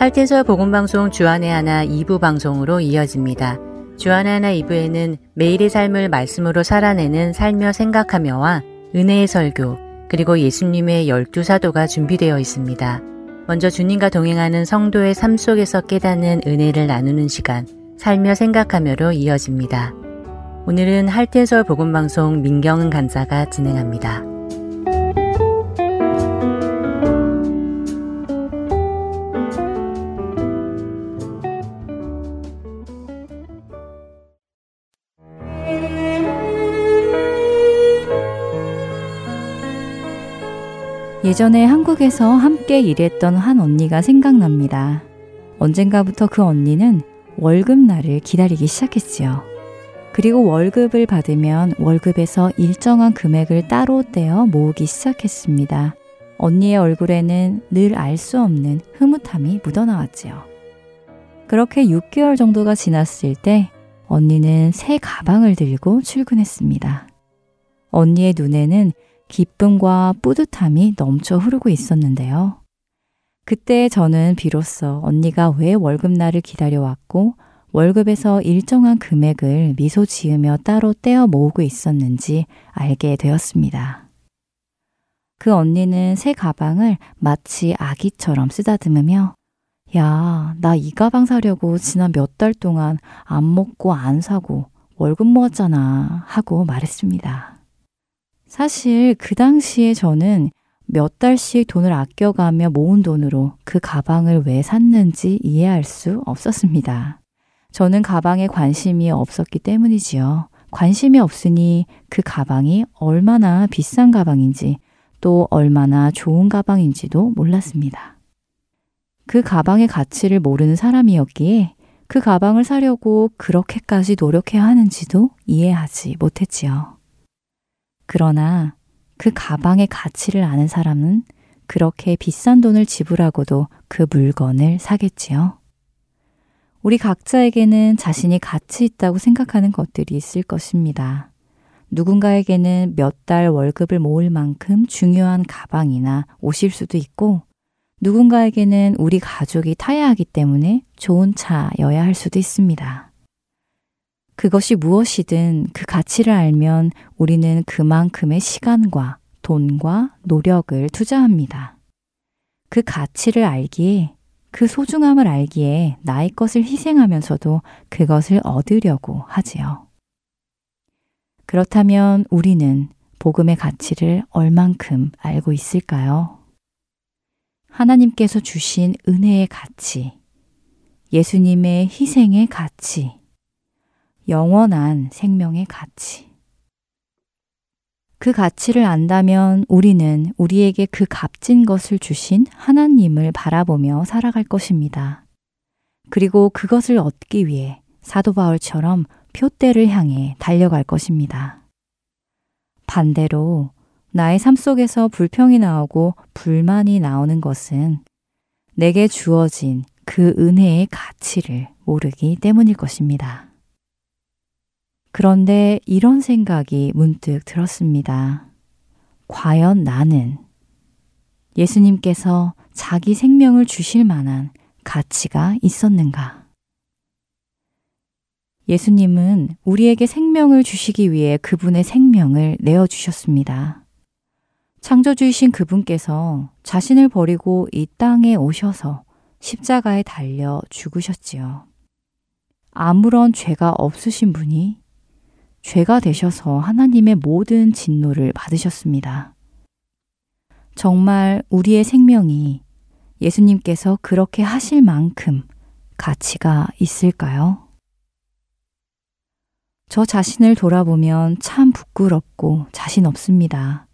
할텐서 복음방송 주안의 하나 2부 방송으로 이어집니다. 주안의 하나 2부에는 매일의 삶을 말씀으로 살아내는 살며 생각하며와 은혜의 설교, 그리고 예수님의 열두 사도가 준비되어 있습니다. 먼저 주님과 동행하는 성도의 삶 속에서 깨닫는 은혜를 나누는 시간, 살며 생각하며로 이어집니다. 오늘은 할텐서 복음방송 민경은 간사가 진행합니다. 예전에 한국에서 함께 일했던 한 언니가 생각납니다. 언젠가부터 그 언니는 월급날을 기다리기 시작했지요. 그리고 월급을 받으면 월급에서 일정한 금액을 따로 떼어 모으기 시작했습니다. 언니의 얼굴에는 늘 알 수 없는 흐뭇함이 묻어나왔지요. 그렇게 6개월 정도가 지났을 때 언니는 새 가방을 들고 출근했습니다. 언니의 눈에는 기쁨과 뿌듯함이 넘쳐 흐르고 있었는데요. 그때 저는 비로소 언니가 왜 월급날을 기다려왔고 월급에서 일정한 금액을 미소 지으며 따로 떼어 모으고 있었는지 알게 되었습니다. 그 언니는 새 가방을 마치 아기처럼 쓰다듬으며 야, 나 이 가방 사려고 지난 몇 달 동안 안 먹고 안 사고 월급 모았잖아 하고 말했습니다. 사실 그 당시에 저는 몇 달씩 돈을 아껴가며 모은 돈으로 그 가방을 왜 샀는지 이해할 수 없었습니다. 저는 가방에 관심이 없었기 때문이지요. 관심이 없으니 그 가방이 얼마나 비싼 가방인지 또 얼마나 좋은 가방인지도 몰랐습니다. 그 가방의 가치를 모르는 사람이었기에 그 가방을 사려고 그렇게까지 노력해야 하는지도 이해하지 못했지요. 그러나 그 가방의 가치를 아는 사람은 그렇게 비싼 돈을 지불하고도 그 물건을 사겠지요. 우리 각자에게는 자신이 가치 있다고 생각하는 것들이 있을 것입니다. 누군가에게는 몇 달 월급을 모을 만큼 중요한 가방이나 옷일 수도 있고, 누군가에게는 우리 가족이 타야 하기 때문에 좋은 차여야 할 수도 있습니다. 그것이 무엇이든 그 가치를 알면 우리는 그만큼의 시간과 돈과 노력을 투자합니다. 그 가치를 알기에 그 소중함을 알기에 나의 것을 희생하면서도 그것을 얻으려고 하지요. 그렇다면 우리는 복음의 가치를 얼만큼 알고 있을까요? 하나님께서 주신 은혜의 가치, 예수님의 희생의 가치, 영원한 생명의 가치. 그 가치를 안다면 우리는 우리에게 그 값진 것을 주신 하나님을 바라보며 살아갈 것입니다. 그리고 그것을 얻기 위해 사도 바울처럼 표대를 향해 달려갈 것입니다. 반대로 나의 삶 속에서 불평이 나오고 불만이 나오는 것은 내게 주어진 그 은혜의 가치를 모르기 때문일 것입니다. 그런데 이런 생각이 문득 들었습니다. 과연 나는 예수님께서 자기 생명을 주실 만한 가치가 있었는가? 예수님은 우리에게 생명을 주시기 위해 그분의 생명을 내어주셨습니다. 창조주이신 그분께서 자신을 버리고 이 땅에 오셔서 십자가에 달려 죽으셨지요. 아무런 죄가 없으신 분이 죄가 되셔서 하나님의 모든 진노를 받으셨습니다. 정말 우리의 생명이 예수님께서 그렇게 하실 만큼 가치가 있을까요? 저 자신을 돌아보면 참 부끄럽고 자신 없습니다.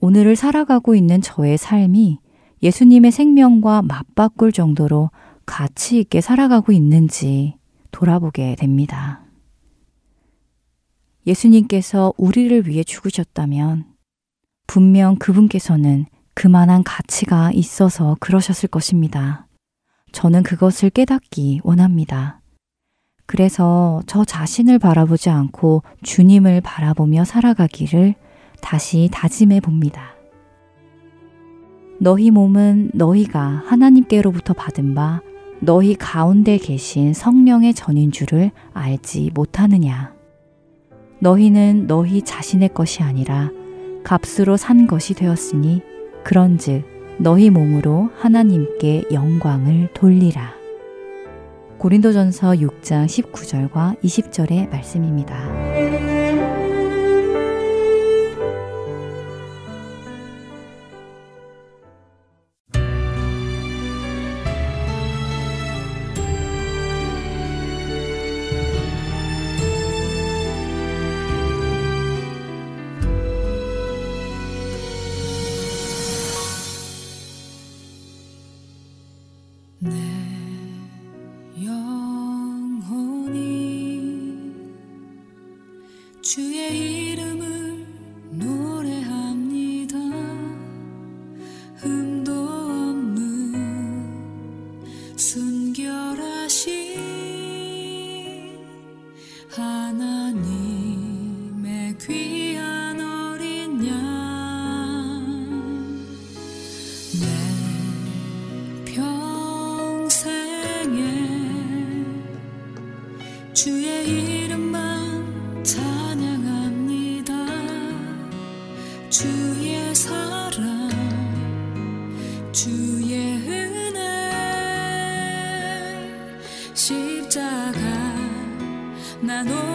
오늘을 살아가고 있는 저의 삶이 예수님의 생명과 맞바꿀 정도로 가치 있게 살아가고 있는지 돌아보게 됩니다. 예수님께서 우리를 위해 죽으셨다면 분명 그분께서는 그만한 가치가 있어서 그러셨을 것입니다. 저는 그것을 깨닫기 원합니다. 그래서 저 자신을 바라보지 않고 주님을 바라보며 살아가기를 다시 다짐해 봅니다. 너희 몸은 너희가 하나님께로부터 받은 바 너희 가운데 계신 성령의 전인 줄을 알지 못하느냐. 너희는 너희 자신의 것이 아니라 값으로 산 것이 되었으니 그런즉 너희 몸으로 하나님께 영광을 돌리라. 고린도전서 6장 19절과 20절의 말씀입니다. sanador.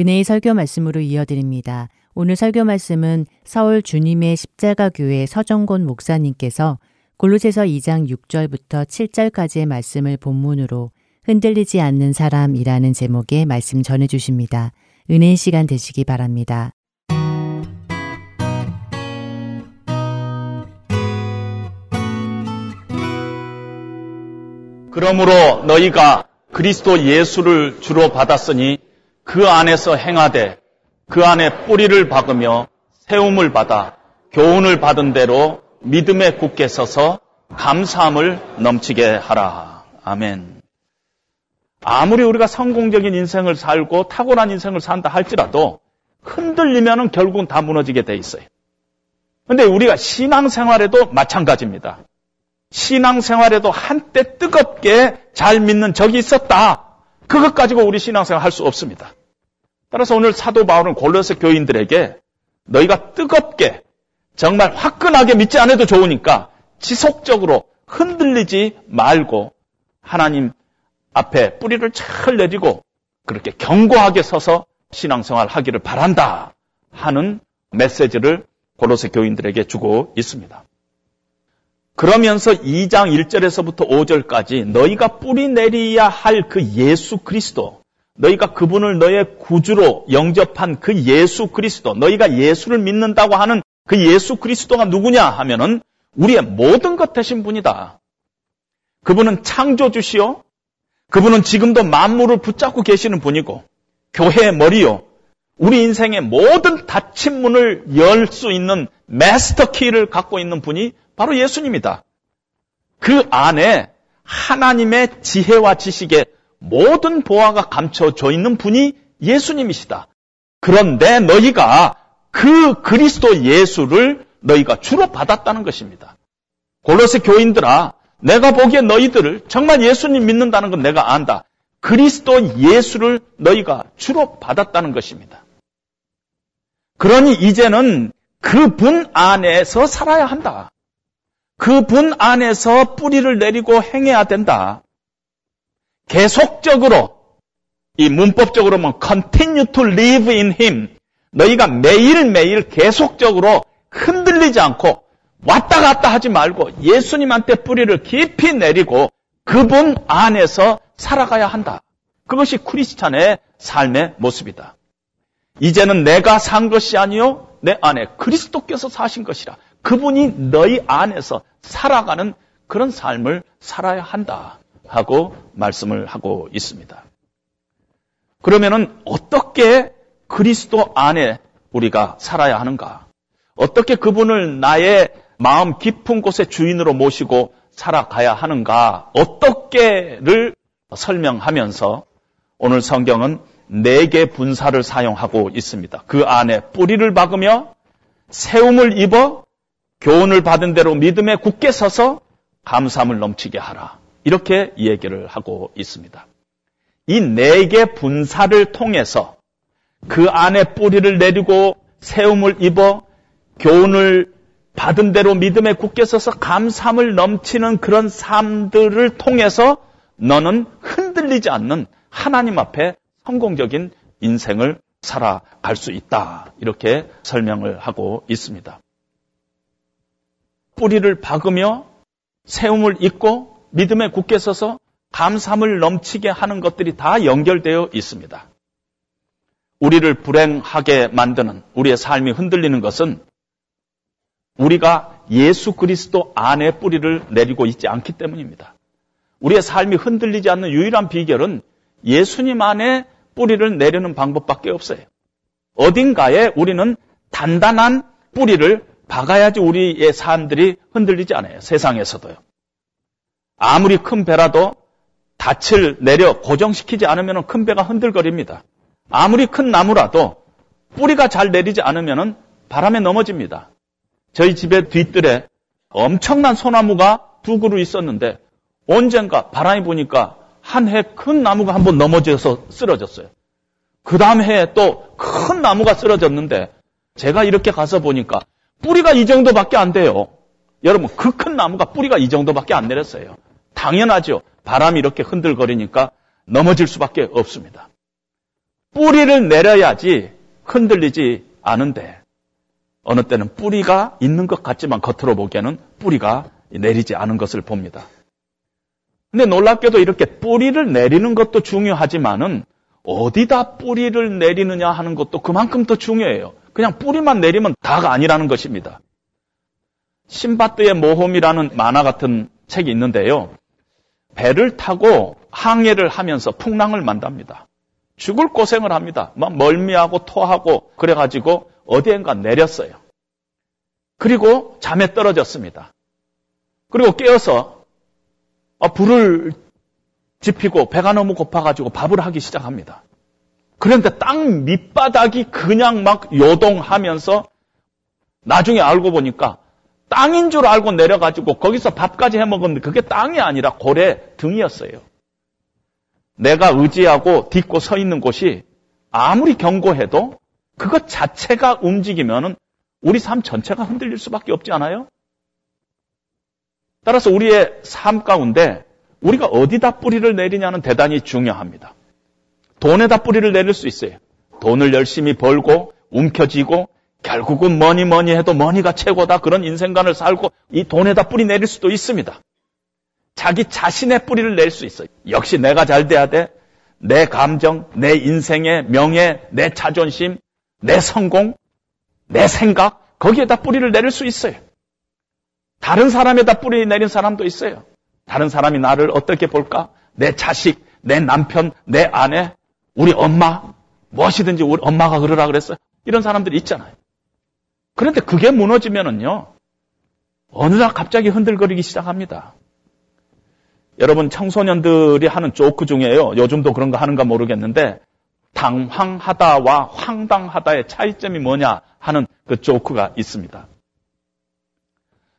은혜의 설교 말씀으로 이어드립니다. 오늘 설교 말씀은 서울 주님의 십자가 교회 서정곤 목사님께서 골로새서 2장 6절부터 7절까지의 말씀을 본문으로 흔들리지 않는 사람이라는 제목의 말씀 전해 주십니다. 은혜의 시간 되시기 바랍니다. 그러므로 너희가 그리스도 예수를 주로 받았으니 그 안에서 행하되 그 안에 뿌리를 박으며 세움을 받아 교훈을 받은 대로 믿음에 굳게 서서 감사함을 넘치게 하라. 아멘. 아무리 우리가 성공적인 인생을 살고 탁월한 인생을 산다 할지라도 흔들리면은 결국은 다 무너지게 돼 있어요. 근데 우리가 신앙생활에도 마찬가지입니다. 신앙생활에도 한때 뜨겁게 잘 믿는 적이 있었다. 그것 가지고 우리 신앙생활 할 수 없습니다. 따라서 오늘 사도 바울은 골로새 교인들에게 너희가 뜨겁게 정말 화끈하게 믿지 않아도 좋으니까 지속적으로 흔들리지 말고 하나님 앞에 뿌리를 잘 내리고 그렇게 견고하게 서서 신앙생활 하기를 바란다 하는 메시지를 고로새 교인들에게 주고 있습니다. 그러면서 2장 1절에서부터 5절까지 너희가 뿌리 내려야 할 그 예수 그리스도, 너희가 그분을 너의 구주로 영접한 그 예수 그리스도, 너희가 예수를 믿는다고 하는 그 예수 그리스도가 누구냐 하면은 우리의 모든 것 되신 분이다. 그분은 창조주시요. 그분은 지금도 만물을 붙잡고 계시는 분이고, 교회의 머리요. 우리 인생의 모든 닫힌 문을 열 수 있는 마스터 키를 갖고 있는 분이 바로 예수님이다. 그 안에 하나님의 지혜와 지식의 모든 보화가 감춰져 있는 분이 예수님이시다. 그런데 너희가 그 그리스도 예수를 너희가 주로 받았다는 것입니다. 골로새 교인들아, 내가 보기에 너희들을 정말 예수님 믿는다는 건 내가 안다. 그리스도 예수를 너희가 주로 받았다는 것입니다. 그러니 이제는 그 분 안에서 살아야 한다. 그 분 안에서 뿌리를 내리고 행해야 된다. 계속적으로 이 문법적으로 면 continue to live in him 너희가 매일매일 계속적으로 흔들리지 않고 왔다 갔다 하지 말고 예수님한테 뿌리를 깊이 내리고 그분 안에서 살아가야 한다. 그것이 크리스찬의 삶의 모습이다. 이제는 내가 산 것이 아니요 내 안에 그리스도께서 사신 것이라. 그분이 너희 안에서 살아가는 그런 삶을 살아야 한다. 하고 말씀을 하고 있습니다. 그러면은 어떻게 그리스도 안에 우리가 살아야 하는가? 어떻게 그분을 나의 마음 깊은 곳의 주인으로 모시고 살아가야 하는가? 어떻게를 설명하면서 오늘 성경은 네 개 분사를 사용하고 있습니다. 그 안에 뿌리를 박으며 세움을 입어 교훈을 받은 대로 믿음에 굳게 서서 감사함을 넘치게 하라. 이렇게 얘기를 하고 있습니다. 이 네 개 분사를 통해서 그 안에 뿌리를 내리고 세움을 입어 교훈을 받은 대로 믿음에 굳게 서서 감사함을 넘치는 그런 삶들을 통해서 너는 흔들리지 않는 하나님 앞에 성공적인 인생을 살아갈 수 있다. 이렇게 설명을 하고 있습니다. 뿌리를 박으며 세움을 입고 믿음에 굳게 서서 감사함을 넘치게 하는 것들이 다 연결되어 있습니다. 우리를 불행하게 만드는 우리의 삶이 흔들리는 것은 우리가 예수 그리스도 안에 뿌리를 내리고 있지 않기 때문입니다. 우리의 삶이 흔들리지 않는 유일한 비결은 예수님 안에 뿌리를 내리는 방법밖에 없어요. 어딘가에 우리는 단단한 뿌리를 박아야지 우리의 삶들이 흔들리지 않아요. 세상에서도요. 아무리 큰 배라도 닻을 내려 고정시키지 않으면 큰 배가 흔들거립니다. 아무리 큰 나무라도 뿌리가 잘 내리지 않으면 바람에 넘어집니다. 저희 집의 뒤뜰에 엄청난 소나무가 두 그루 있었는데 언젠가 바람이 부니까 한 해 큰 나무가 한번 넘어져서 쓰러졌어요. 그 다음 해에 또 큰 나무가 쓰러졌는데 제가 이렇게 가서 보니까 뿌리가 이 정도밖에 안 돼요. 여러분 그 큰 나무가 뿌리가 이 정도밖에 안 내렸어요. 당연하죠. 바람이 이렇게 흔들거리니까 넘어질 수밖에 없습니다. 뿌리를 내려야지 흔들리지 않은데 어느 때는 뿌리가 있는 것 같지만 겉으로 보기에는 뿌리가 내리지 않은 것을 봅니다. 근데 놀랍게도 이렇게 뿌리를 내리는 것도 중요하지만은 어디다 뿌리를 내리느냐 하는 것도 그만큼 더 중요해요. 그냥 뿌리만 내리면 다가 아니라는 것입니다. 신바트의 모험이라는 만화 같은 책이 있는데요. 배를 타고 항해를 하면서 풍랑을 만답니다. 죽을 고생을 합니다. 막 멀미하고 토하고 그래가지고 어디엔가 내렸어요. 그리고 잠에 떨어졌습니다. 그리고 깨어서 어, 불을 지피고 배가 너무 고파가지고 밥을 하기 시작합니다. 그런데 땅 밑바닥이 그냥 막 요동하면서 나중에 알고 보니까 땅인 줄 알고 내려가지고 거기서 밥까지 해 먹었는데 그게 땅이 아니라 고래 등이었어요. 내가 의지하고 딛고 서 있는 곳이 아무리 견고해도 그것 자체가 움직이면은 우리 삶 전체가 흔들릴 수밖에 없지 않아요? 따라서 우리의 삶 가운데 우리가 어디다 뿌리를 내리냐는 대단히 중요합니다. 돈에다 뿌리를 내릴 수 있어요. 돈을 열심히 벌고 움켜쥐고 결국은 뭐니 뭐니 해도 뭐니가 최고다 그런 인생관을 살고 이 돈에다 뿌리 내릴 수도 있습니다. 자기 자신의 뿌리를 낼 수 있어요. 역시 내가 잘 돼야 돼. 내 감정, 내 인생의 명예, 내 자존심, 내 성공, 내 생각 거기에다 뿌리를 내릴 수 있어요. 다른 사람에다 뿌리 내린 사람도 있어요. 다른 사람이 나를 어떻게 볼까? 내 자식, 내 남편, 내 아내, 우리 엄마, 무엇이든지 우리 엄마가 그러라 그랬어요. 이런 사람들이 있잖아요. 그런데 그게 무너지면은요, 어느 날 갑자기 흔들거리기 시작합니다. 여러분 청소년들이 하는 조크 중에요. 요즘도 그런 거 하는가 모르겠는데 당황하다와 황당하다의 차이점이 뭐냐 하는 그 조크가 있습니다.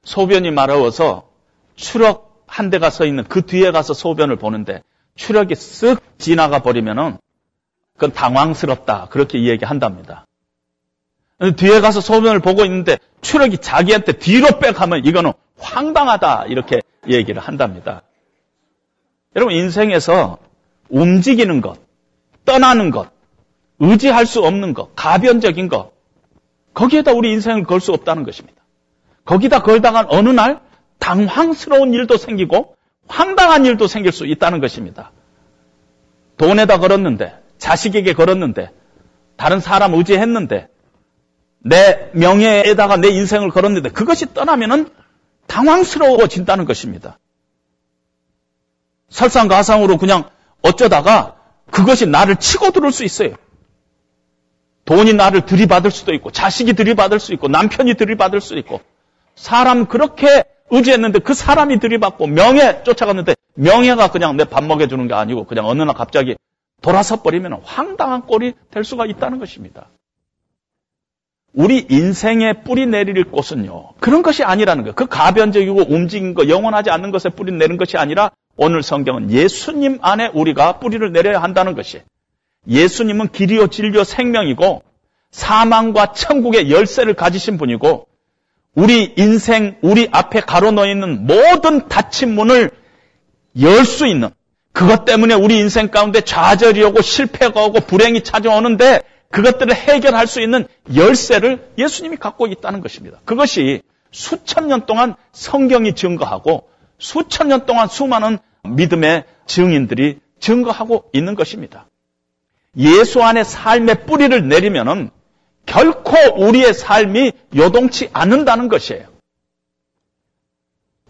소변이 마려워서 추럭 한 대가 서 있는 그 뒤에 가서 소변을 보는데 추력이 쓱 지나가 버리면은 그건 당황스럽다. 그렇게 이야기한답니다. 뒤에 가서 소변을 보고 있는데 추력이 자기한테 뒤로 빼가면 이거는 황당하다. 이렇게 얘기를 한답니다. 여러분, 인생에서 움직이는 것, 떠나는 것, 의지할 수 없는 것, 가변적인 것, 거기에다 우리 인생을 걸 수 없다는 것입니다. 거기다 걸다가 어느 날 당황스러운 일도 생기고 황당한 일도 생길 수 있다는 것입니다. 돈에다 걸었는데, 자식에게 걸었는데, 다른 사람 의지했는데, 내 명예에다가 내 인생을 걸었는데, 그것이 떠나면은 당황스러워진다는 것입니다. 설상가상으로 그냥 어쩌다가 그것이 나를 치고 들을 수 있어요. 돈이 나를 들이받을 수도 있고, 자식이 들이받을 수 있고, 남편이 들이받을 수 있고, 사람 그렇게 의지했는데 그 사람이 들이받고 명예 쫓아갔는데 명예가 그냥 내 밥 먹여주는 게 아니고 그냥 어느 날 갑자기 돌아서 버리면 황당한 꼴이 될 수가 있다는 것입니다. 우리 인생에 뿌리 내릴 곳은요, 그런 것이 아니라는 거예요. 그 가변적이고 움직인 거, 영원하지 않는 것에 뿌리 내는 것이 아니라 오늘 성경은 예수님 안에 우리가 뿌리를 내려야 한다는 것이 예수님은 길이요 진리요 생명이고 사망과 천국의 열쇠를 가지신 분이고 우리 인생, 우리 앞에 가로놓여 있는 모든 닫힌 문을 열 수 있는 그것 때문에 우리 인생 가운데 좌절이 오고 실패가 오고 불행이 찾아오는데 그것들을 해결할 수 있는 열쇠를 예수님이 갖고 있다는 것입니다. 그것이 수천 년 동안 성경이 증거하고 수천 년 동안 수많은 믿음의 증인들이 증거하고 있는 것입니다. 예수 안에 삶의 뿌리를 내리면은 결코 우리의 삶이 요동치 않는다는 것이에요.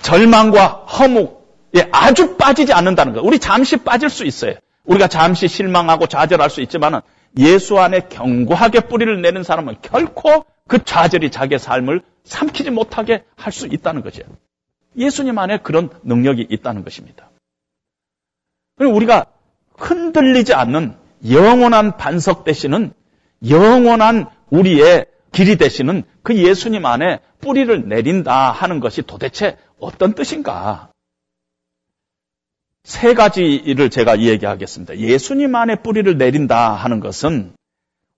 절망과 허묵에 아주 빠지지 않는다는 것. 우리 잠시 빠질 수 있어요. 우리가 잠시 실망하고 좌절할 수 있지만은 예수 안에 견고하게 뿌리를 내는 사람은 결코 그 좌절이 자기의 삶을 삼키지 못하게 할 수 있다는 거죠. 예수님 안에 그런 능력이 있다는 것입니다. 그리고 우리가 흔들리지 않는 영원한 반석 되시는 영원한 우리의 길이 되시는 그 예수님 안에 뿌리를 내린다 하는 것이 도대체 어떤 뜻인가? 세 가지를 제가 이야기하겠습니다. 예수님 안에 뿌리를 내린다 하는 것은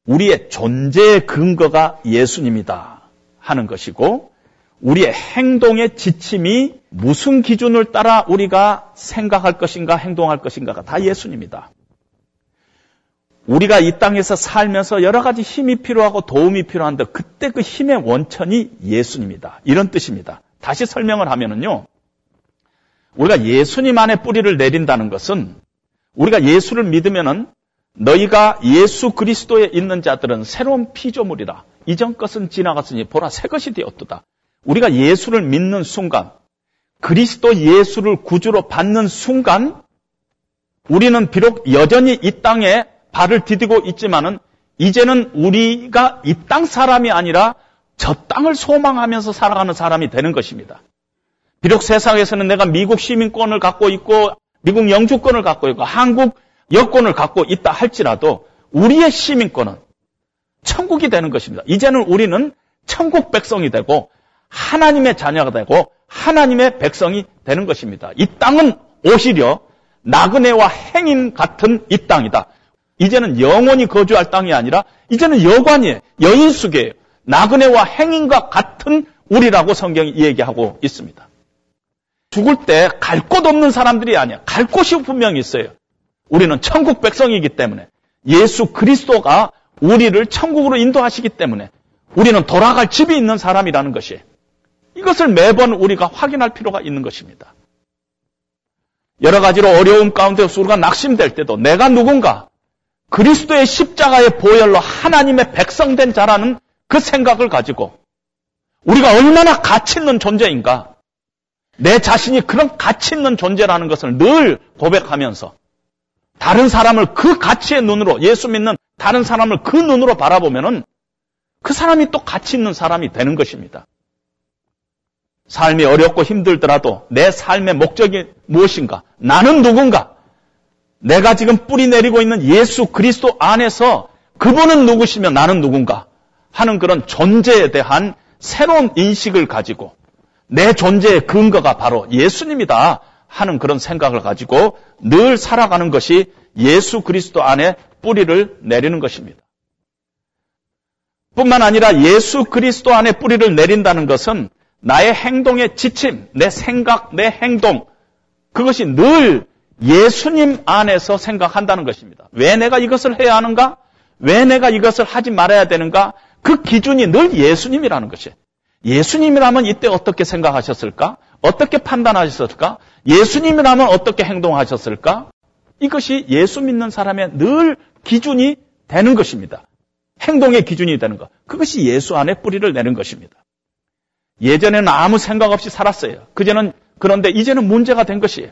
우리의 존재의 근거가 예수님이다 하는 것이고 우리의 행동의 지침이 무슨 기준을 따라 우리가 생각할 것인가 행동할 것인가가 다 예수님이다. 우리가 이 땅에서 살면서 여러 가지 힘이 필요하고 도움이 필요한데 그때 그 힘의 원천이 예수님이다. 이런 뜻입니다. 다시 설명을 하면은요. 우리가 예수님 안에 뿌리를 내린다는 것은 우리가 예수를 믿으면은 너희가 예수 그리스도에 있는 자들은 새로운 피조물이라. 이전 것은 지나갔으니 보라 새 것이 되었도다. 우리가 예수를 믿는 순간 그리스도 예수를 구주로 받는 순간 우리는 비록 여전히 이 땅에 발을 디디고 있지만은 이제는 우리가 이 땅 사람이 아니라 저 땅을 소망하면서 살아가는 사람이 되는 것입니다. 비록 세상에서는 내가 미국 시민권을 갖고 있고 미국 영주권을 갖고 있고 한국 여권을 갖고 있다 할지라도 우리의 시민권은 천국이 되는 것입니다. 이제는 우리는 천국 백성이 되고 하나님의 자녀가 되고 하나님의 백성이 되는 것입니다. 이 땅은 오히려 나그네와 행인 같은 이 땅이다. 이제는 영원히 거주할 땅이 아니라 이제는 여관이에요. 여인숙이에요. 나그네와 행인과 같은 우리라고 성경이 얘기하고 있습니다. 죽을 때 갈 곳 없는 사람들이 아니야. 갈 곳이 분명히 있어요. 우리는 천국 백성이기 때문에 예수 그리스도가 우리를 천국으로 인도하시기 때문에 우리는 돌아갈 집이 있는 사람이라는 것이 이것을 매번 우리가 확인할 필요가 있는 것입니다. 여러 가지로 어려움 가운데 우리가 낙심될 때도 내가 누군가 그리스도의 십자가의 보혈로 하나님의 백성된 자라는 그 생각을 가지고 우리가 얼마나 가치 있는 존재인가 내 자신이 그런 가치 있는 존재라는 것을 늘 고백하면서 다른 사람을 그 가치의 눈으로 예수 믿는 다른 사람을 그 눈으로 바라보면은 그 사람이 또 가치 있는 사람이 되는 것입니다. 삶이 어렵고 힘들더라도 내 삶의 목적이 무엇인가? 나는 누군가? 내가 지금 뿌리 내리고 있는 예수 그리스도 안에서 그분은 누구시며 나는 누군가? 하는 그런 존재에 대한 새로운 인식을 가지고 내 존재의 근거가 바로 예수님이다 하는 그런 생각을 가지고 늘 살아가는 것이 예수 그리스도 안에 뿌리를 내리는 것입니다. 뿐만 아니라 예수 그리스도 안에 뿌리를 내린다는 것은 나의 행동의 지침, 내 생각, 내 행동, 그것이 늘 예수님 안에서 생각한다는 것입니다. 왜 내가 이것을 해야 하는가? 왜 내가 이것을 하지 말아야 되는가? 그 기준이 늘 예수님이라는 것이에요. 예수님이라면 이때 어떻게 생각하셨을까? 어떻게 판단하셨을까? 예수님이라면 어떻게 행동하셨을까? 이것이 예수 믿는 사람의 늘 기준이 되는 것입니다. 행동의 기준이 되는 것. 그것이 예수 안에 뿌리를 내는 것입니다. 예전에는 아무 생각 없이 살았어요. 그제는 그런데 이제는 문제가 된 것이에요.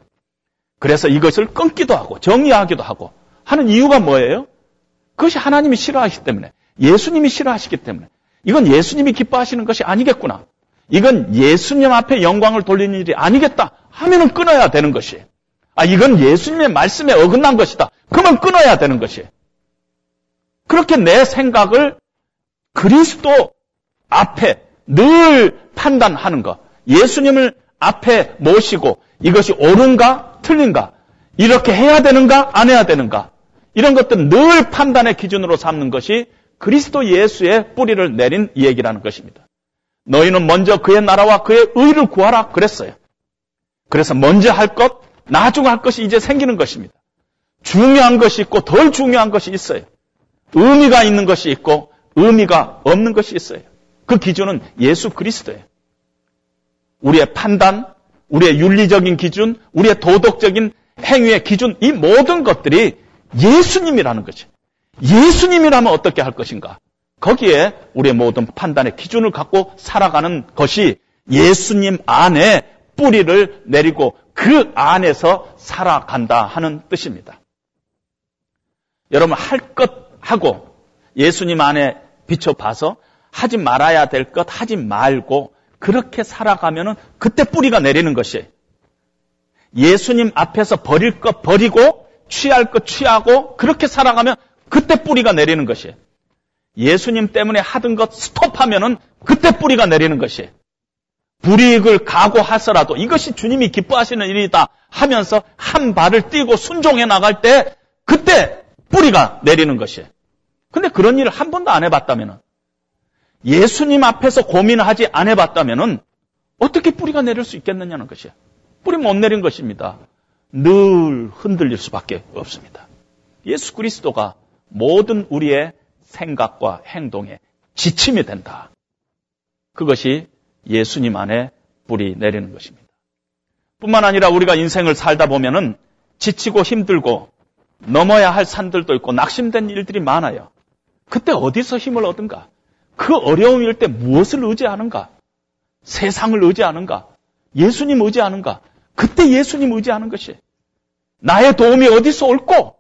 그래서 이것을 끊기도 하고 정리하기도 하고 하는 이유가 뭐예요? 그것이 하나님이 싫어하시기 때문에 예수님이 싫어하시기 때문에 이건 예수님이 기뻐하시는 것이 아니겠구나. 이건 예수님 앞에 영광을 돌리는 일이 아니겠다 하면은 끊어야 되는 것이에요. 아, 이건 예수님의 말씀에 어긋난 것이다. 그러면 끊어야 되는 것이에요. 그렇게 내 생각을 그리스도 앞에 늘 판단하는 것. 예수님을 앞에 모시고 이것이 옳은가 틀린가 이렇게 해야 되는가 안 해야 되는가 이런 것들은 늘 판단의 기준으로 삼는 것이 그리스도 예수의 뿌리를 내린 얘기라는 것입니다. 너희는 먼저 그의 나라와 그의 의를 구하라 그랬어요. 그래서 먼저 할 것, 나중 할 것이 이제 생기는 것입니다. 중요한 것이 있고 덜 중요한 것이 있어요. 의미가 있는 것이 있고 의미가 없는 것이 있어요. 그 기준은 예수 그리스도예요. 우리의 판단, 우리의 윤리적인 기준, 우리의 도덕적인 행위의 기준, 이 모든 것들이 예수님이라는 거죠. 예수님이라면 어떻게 할 것인가? 거기에 우리의 모든 판단의 기준을 갖고 살아가는 것이 예수님 안에 뿌리를 내리고 그 안에서 살아간다 하는 뜻입니다. 여러분 할 것 하고 예수님 안에 비춰봐서 하지 말아야 될 것 하지 말고 그렇게 살아가면은 그때 뿌리가 내리는 것이에요. 예수님 앞에서 버릴 것 버리고 취할 것 취하고 그렇게 살아가면 그때 뿌리가 내리는 것이에요. 예수님 때문에 하던 것 스톱하면은 그때 뿌리가 내리는 것이에요. 불이익을 각오하서라도 이것이 주님이 기뻐하시는 일이다 하면서 한 발을 띄고 순종해 나갈 때 그때 뿌리가 내리는 것이에요. 근데 그런 일을 한 번도 안 해봤다면은 예수님 앞에서 고민을 하지 안 해봤다면은 어떻게 뿌리가 내릴 수 있겠느냐는 것이에요. 뿌리 못 내린 것입니다. 늘 흔들릴 수밖에 없습니다. 예수 그리스도가 모든 우리의 생각과 행동에 지침이 된다. 그것이 예수님 안에 뿌리 내리는 것입니다. 뿐만 아니라 우리가 인생을 살다 보면은 지치고 힘들고 넘어야 할 산들도 있고 낙심된 일들이 많아요. 그때 어디서 힘을 얻은가? 그 어려움일 때 무엇을 의지하는가? 세상을 의지하는가? 예수님 의지하는가? 그때 예수님 의지하는 것이 나의 도움이 어디서 올고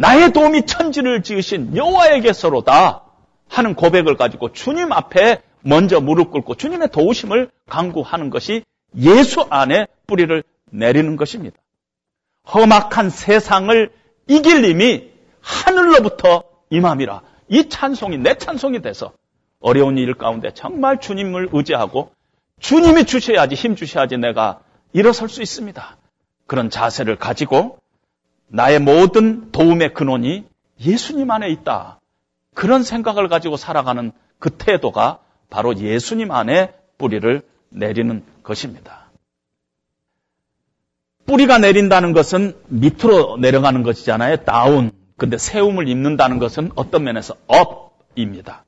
나의 도움이 천지를 지으신 여호와에게서로다 하는 고백을 가지고 주님 앞에 먼저 무릎 꿇고 주님의 도우심을 강구하는 것이 예수 안에 뿌리를 내리는 것입니다. 험악한 세상을 이길 님이 하늘로부터 임함이라. 이 찬송이 내 찬송이 돼서 어려운 일 가운데 정말 주님을 의지하고 주님이 주셔야지 힘 주셔야지 내가 일어설 수 있습니다. 그런 자세를 가지고 나의 모든 도움의 근원이 예수님 안에 있다. 그런 생각을 가지고 살아가는 그 태도가 바로 예수님 안에 뿌리를 내리는 것입니다. 뿌리가 내린다는 것은 밑으로 내려가는 것이잖아요. 다운. 근데 세움을 입는다는 것은 어떤 면에서 업입니다.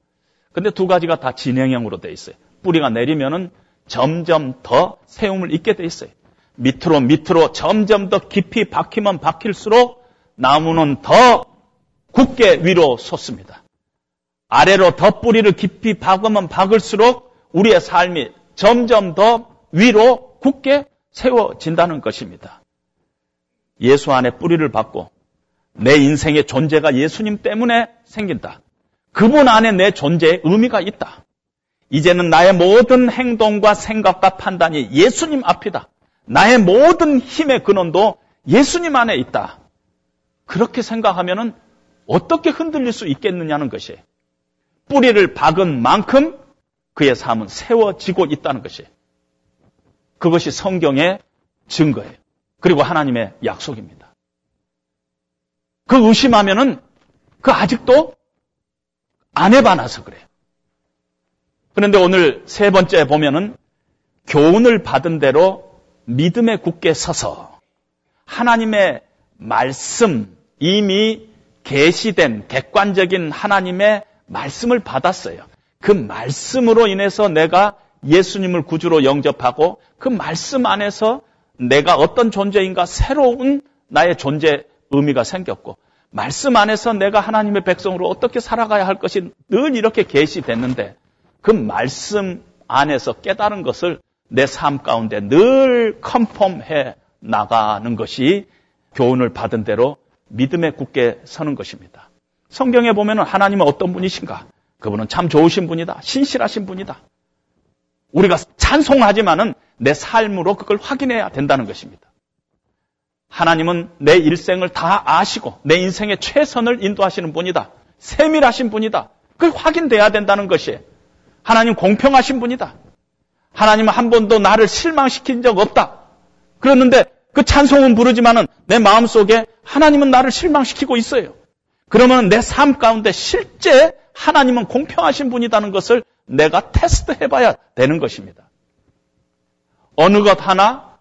근데 두 가지가 다 진행형으로 돼 있어요. 뿌리가 내리면은 점점 더 세움을 입게 돼 있어요. 밑으로 밑으로 점점 더 깊이 박히면 박힐수록 나무는 더 굳게 위로 솟습니다. 아래로 더 뿌리를 깊이 박으면 박을수록 우리의 삶이 점점 더 위로 굳게 세워진다는 것입니다. 예수 안에 뿌리를 박고 내 인생의 존재가 예수님 때문에 생긴다. 그분 안에 내 존재의 의미가 있다. 이제는 나의 모든 행동과 생각과 판단이 예수님 앞이다. 나의 모든 힘의 근원도 예수님 안에 있다. 그렇게 생각하면 어떻게 흔들릴 수 있겠느냐는 것이 뿌리를 박은 만큼 그의 삶은 세워지고 있다는 것이 그것이 성경의 증거예요. 그리고 하나님의 약속입니다. 그 의심하면은 그 아직도 안 해봐놔서 그래요. 그런데 오늘 세 번째 보면은 교훈을 받은 대로 믿음에 굳게 서서 하나님의 말씀 이미 계시된 객관적인 하나님의 말씀을 받았어요. 그 말씀으로 인해서 내가 예수님을 구주로 영접하고 그 말씀 안에서 내가 어떤 존재인가 새로운 나의 존재 의미가 생겼고 말씀 안에서 내가 하나님의 백성으로 어떻게 살아가야 할 것이 늘 이렇게 계시됐는데 그 말씀 안에서 깨달은 것을 내 삶 가운데 늘 컨펌해 나가는 것이 교훈을 받은 대로 믿음에 굳게 서는 것입니다. 성경에 보면 하나님은 어떤 분이신가? 그분은 참 좋으신 분이다. 신실하신 분이다. 우리가 찬송하지만은 내 삶으로 그걸 확인해야 된다는 것입니다. 하나님은 내 일생을 다 아시고 내 인생의 최선을 인도하시는 분이다. 세밀하신 분이다. 그걸 확인돼야 된다는 것이 하나님 공평하신 분이다. 하나님은 한 번도 나를 실망시킨 적 없다. 그랬는데 그 찬송은 부르지만은 내 마음 속에 하나님은 나를 실망시키고 있어요. 그러면 내 삶 가운데 실제 하나님은 공평하신 분이라는 것을 내가 테스트 해 봐야 되는 것입니다. 어느 것 하나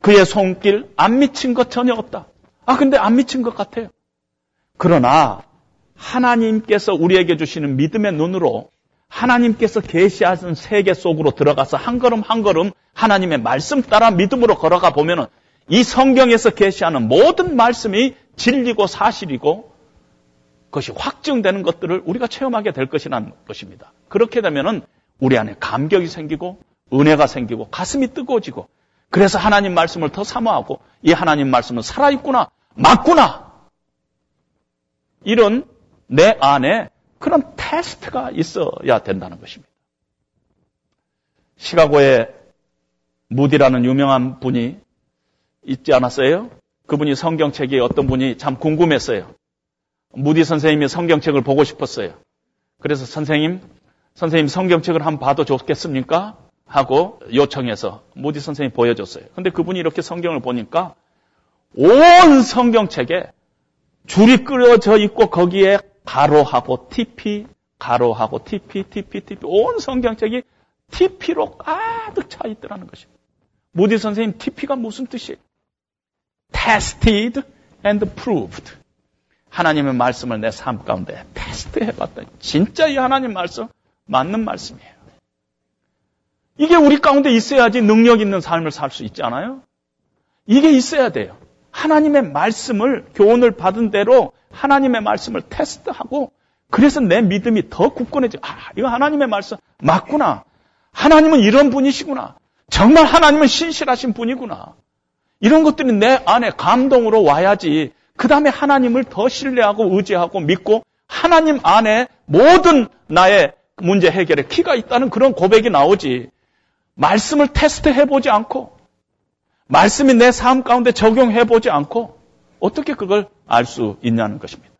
그의 손길 안 미친 것 전혀 없다. 아, 근데 안 미친 것 같아요. 그러나 하나님께서 우리에게 주시는 믿음의 눈으로 하나님께서 계시하신 세계 속으로 들어가서 한 걸음 한 걸음 하나님의 말씀 따라 믿음으로 걸어가 보면은 이 성경에서 계시하는 모든 말씀이 진리고 사실이고 그것이 확증되는 것들을 우리가 체험하게 될 것이라는 것입니다. 그렇게 되면은 우리 안에 감격이 생기고 은혜가 생기고 가슴이 뜨거워지고 그래서 하나님 말씀을 더 사모하고 이 하나님 말씀은 살아있구나 맞구나 이런 내 안에 그런 테스트가 있어야 된다는 것입니다. 시카고에 무디라는 유명한 분이 있지 않았어요? 그분이 성경책에 어떤 분이 참 궁금했어요. 무디 선생님이 성경책을 보고 싶었어요. 그래서 선생님, 선생님 성경책을 한번 봐도 좋겠습니까? 하고 요청해서 무디 선생님이 보여줬어요. 근데 그분이 이렇게 성경을 보니까 온 성경책에 줄이 끌어져 있고 거기에 가로하고 TP, 가로하고 TP, TP, TP 온 성경책이 TP로 가득 차 있더라는 것입니다. 무디 선생님 TP가 무슨 뜻이에요? Tested and proved. 하나님의 말씀을 내 삶 가운데 테스트해 봤더니 진짜 이 하나님 말씀 맞는 말씀이에요. 이게 우리 가운데 있어야지 능력 있는 삶을 살 수 있지 않아요? 이게 있어야 돼요. 하나님의 말씀을 교훈을 받은 대로 하나님의 말씀을 테스트하고 그래서 내 믿음이 더 굳건해져. 아, 이거 하나님의 말씀 맞구나. 하나님은 이런 분이시구나. 정말 하나님은 신실하신 분이구나. 이런 것들이 내 안에 감동으로 와야지. 그 다음에 하나님을 더 신뢰하고 의지하고 믿고 하나님 안에 모든 나의 문제 해결에 키가 있다는 그런 고백이 나오지. 말씀을 테스트해 보지 않고, 말씀이 내 삶 가운데 적용해 보지 않고, 어떻게 그걸 알 수 있냐는 것입니다.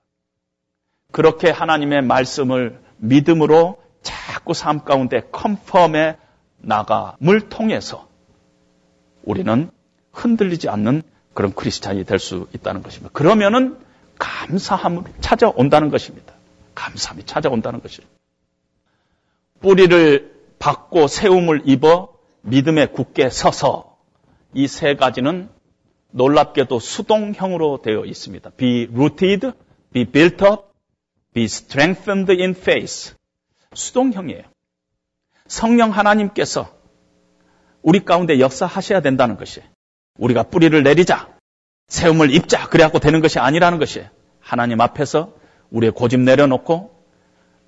그렇게 하나님의 말씀을 믿음으로 자꾸 삶 가운데 컨펌해 나감을 통해서 우리는 흔들리지 않는 그런 크리스찬이 될 수 있다는 것입니다. 그러면은 감사함을 찾아온다는 것입니다. 감사함이 찾아온다는 것입니다. 뿌리를 받고 세움을 입어 믿음에 굳게 서서 이 세 가지는 놀랍게도 수동형으로 되어 있습니다. Be rooted, be built up, be strengthened in faith. 수동형이에요. 성령 하나님께서 우리 가운데 역사하셔야 된다는 것이 우리가 뿌리를 내리자, 세움을 입자, 그래갖고 되는 것이 아니라는 것이 하나님 앞에서 우리의 고집 내려놓고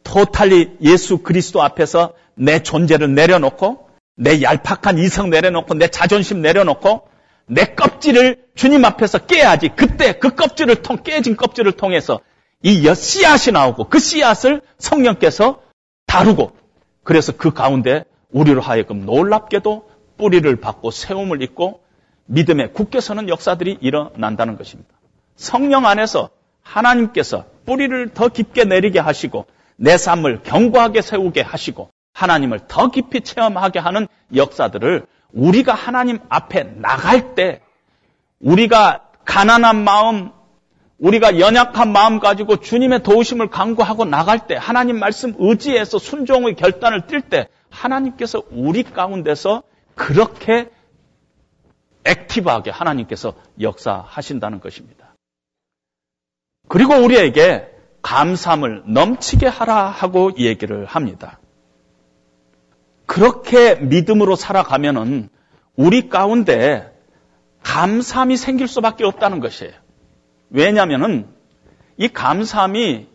토탈리 예수 그리스도 앞에서 내 존재를 내려놓고 내 얄팍한 이성 내려놓고 내 자존심 내려놓고 내 껍질을 주님 앞에서 깨야지 그때 그 껍질을 통 깨진 껍질을 통해서 이 씨앗이 나오고 그 씨앗을 성령께서 다루고 그래서 그 가운데 우리로 하여금 놀랍게도 뿌리를 받고 세움을 입고 믿음에 굳게 서는 역사들이 일어난다는 것입니다. 성령 안에서 하나님께서 뿌리를 더 깊게 내리게 하시고 내 삶을 견고하게 세우게 하시고 하나님을 더 깊이 체험하게 하는 역사들을 우리가 하나님 앞에 나갈 때 우리가 가난한 마음, 우리가 연약한 마음 가지고 주님의 도우심을 강구하고 나갈 때 하나님 말씀 의지해서 순종의 결단을 뛸때 하나님께서 우리 가운데서 그렇게 액티브하게 하나님께서 역사하신다는 것입니다. 그리고 우리에게 감사함을 넘치게 하라 하고 얘기를 합니다. 그렇게 믿음으로 살아가면은 우리 가운데 감사함이 생길 수밖에 없다는 것이에요. 왜냐하면은 이 감사함이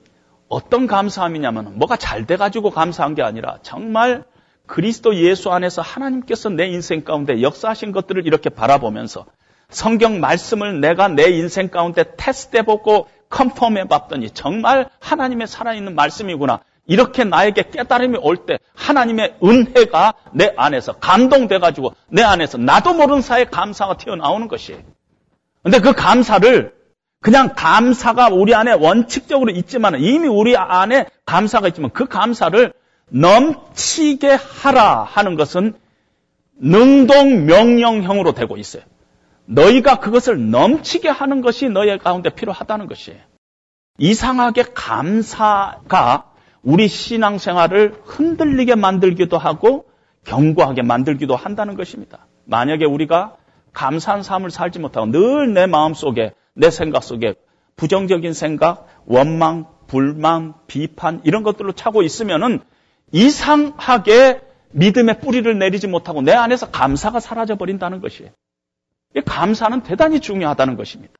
어떤 감사함이냐면 뭐가 잘 돼가지고 감사한 게 아니라 정말 그리스도 예수 안에서 하나님께서 내 인생 가운데 역사하신 것들을 이렇게 바라보면서 성경 말씀을 내가 내 인생 가운데 테스트해보고 컨펌해 봤더니 정말 하나님의 살아있는 말씀이구나. 이렇게 나에게 깨달음이 올 때 하나님의 은혜가 내 안에서 감동돼가지고 내 안에서 나도 모르는 사이에 감사가 튀어나오는 것이에요. 근데 그 감사를 그냥 감사가 우리 안에 원칙적으로 있지만 이미 우리 안에 감사가 있지만 그 감사를 넘치게 하라 하는 것은 능동 명령형으로 되고 있어요. 너희가 그것을 넘치게 하는 것이 너희 가운데 필요하다는 것이에요. 이상하게 감사가 우리 신앙생활을 흔들리게 만들기도 하고 견고하게 만들기도 한다는 것입니다. 만약에 우리가 감사한 삶을 살지 못하고 늘 내 마음 속에 내 생각 속에 부정적인 생각, 원망, 불만, 비판 이런 것들로 차고 있으면은 이상하게 믿음의 뿌리를 내리지 못하고 내 안에서 감사가 사라져 버린다는 것이에요. 이 감사는 대단히 중요하다는 것입니다.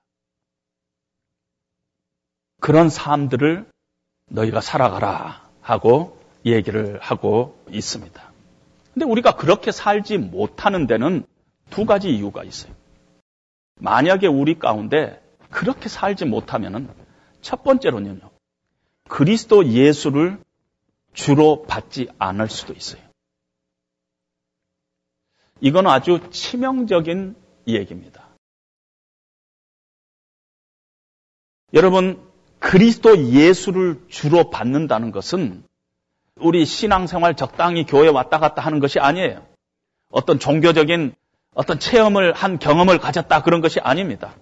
그런 삶들을 너희가 살아가라 하고 얘기를 하고 있습니다. 근데 우리가 그렇게 살지 못하는 데는 두 가지 이유가 있어요. 만약에 우리 가운데 그렇게 살지 못하면은 첫 번째로는요. 그리스도 예수를 주로 받지 않을 수도 있어요. 이건 아주 치명적인 얘기입니다. 여러분, 그리스도 예수를 주로 받는다는 것은 우리 신앙생활 적당히 교회 왔다 갔다 하는 것이 아니에요. 어떤 종교적인 어떤 체험을 한 경험을 가졌다 그런 것이 아닙니다.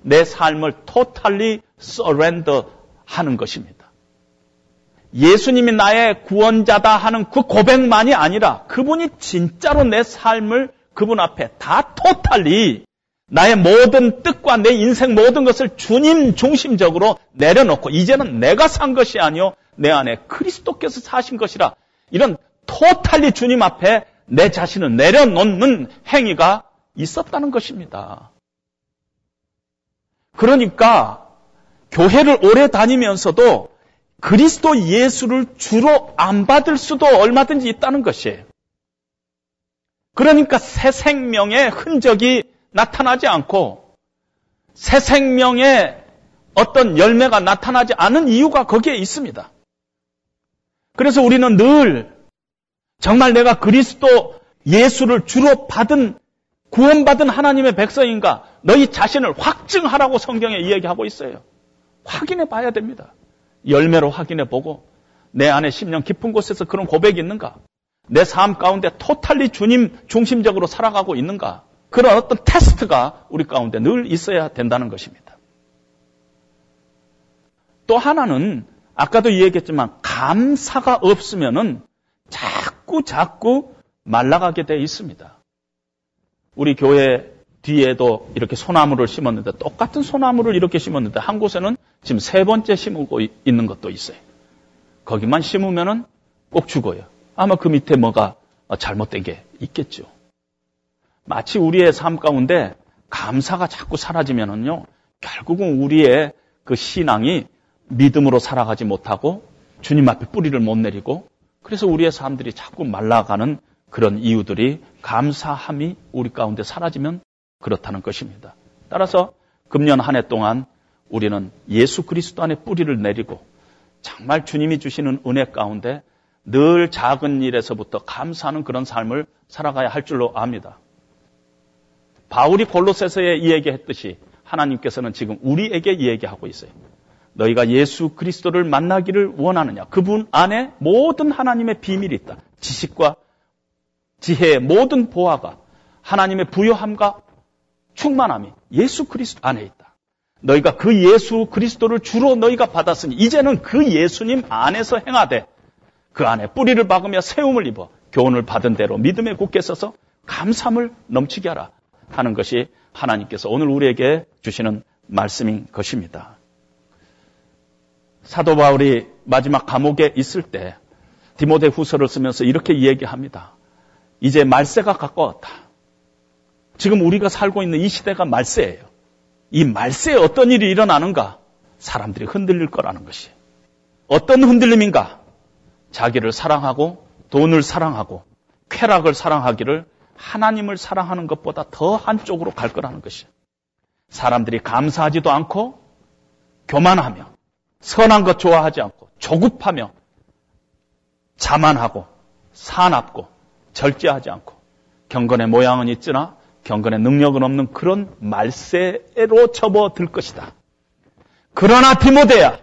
내 삶을 토탈리 서렌더 하는 것입니다. 예수님이 나의 구원자다 하는 그 고백만이 아니라 그분이 진짜로 내 삶을 그분 앞에 다 토탈리 나의 모든 뜻과 내 인생 모든 것을 주님 중심적으로 내려놓고 이제는 내가 산 것이 아니요 내 안에 그리스도께서 사신 것이라 이런 토탈리 주님 앞에 내 자신을 내려놓는 행위가 있었다는 것입니다. 그러니까 교회를 오래 다니면서도 그리스도 예수를 주로 안 받을 수도 얼마든지 있다는 것이에요. 그러니까 새 생명의 흔적이 나타나지 않고 새 생명의 어떤 열매가 나타나지 않은 이유가 거기에 있습니다. 그래서 우리는 늘 정말 내가 그리스도 예수를 주로 받은 구원받은 하나님의 백성인가 너희 자신을 확증하라고 성경에 이야기하고 있어요. 확인해 봐야 됩니다. 열매로 확인해 보고 내 안에 심령 깊은 곳에서 그런 고백이 있는가? 내 삶 가운데 토탈리 주님 중심적으로 살아가고 있는가? 그런 어떤 테스트가 우리 가운데 늘 있어야 된다는 것입니다. 또 하나는 아까도 이야기했지만 감사가 없으면은 자꾸 자꾸 말라가게 돼 있습니다. 우리 교회 뒤에도 이렇게 소나무를 심었는데 똑같은 소나무를 이렇게 심었는데 한 곳에는 지금 세 번째 심고 있는 것도 있어요. 거기만 심으면은 꼭 죽어요. 아마 그 밑에 뭐가 잘못된 게 있겠죠. 마치 우리의 삶 가운데 감사가 자꾸 사라지면은요, 결국은 우리의 그 신앙이 믿음으로 살아가지 못하고 주님 앞에 뿌리를 못 내리고 그래서 우리의 삶들이 자꾸 말라가는 그런 이유들이 감사함이 우리 가운데 사라지면 그렇다는 것입니다. 따라서 금년 한 해 동안 우리는 예수 그리스도 안에 뿌리를 내리고 정말 주님이 주시는 은혜 가운데 늘 작은 일에서부터 감사하는 그런 삶을 살아가야 할 줄로 압니다. 바울이 골로새서에 이야기했듯이 하나님께서는 지금 우리에게 이야기하고 있어요. 너희가 예수 그리스도를 만나기를 원하느냐? 그분 안에 모든 하나님의 비밀이 있다. 지식과 지혜의 모든 보화가 하나님의 부여함과 충만함이 예수 그리스도 안에 있다. 너희가 그 예수 그리스도를 주로 너희가 받았으니 이제는 그 예수님 안에서 행하되 그 안에 뿌리를 박으며 세움을 입어 교훈을 받은 대로 믿음에 굳게 서서 감삼을 넘치게 하라 하는 것이 하나님께서 오늘 우리에게 주시는 말씀인 것입니다. 사도 바울이 마지막 감옥에 있을 때 디모데 후서를 쓰면서 이렇게 얘기합니다. 이제 말세가 가까웠다. 지금 우리가 살고 있는 이 시대가 말세예요. 이 말세에 어떤 일이 일어나는가? 사람들이 흔들릴 거라는 것이. 어떤 흔들림인가? 자기를 사랑하고 돈을 사랑하고 쾌락을 사랑하기를 하나님을 사랑하는 것보다 더 한쪽으로 갈 거라는 것이. 사람들이 감사하지도 않고 교만하며 선한 것 좋아하지 않고 조급하며 자만하고 사납고 절제하지 않고 경건의 모양은 있으나 경건의 능력은 없는 그런 말세로 접어들 것이다. 그러나 디모데야,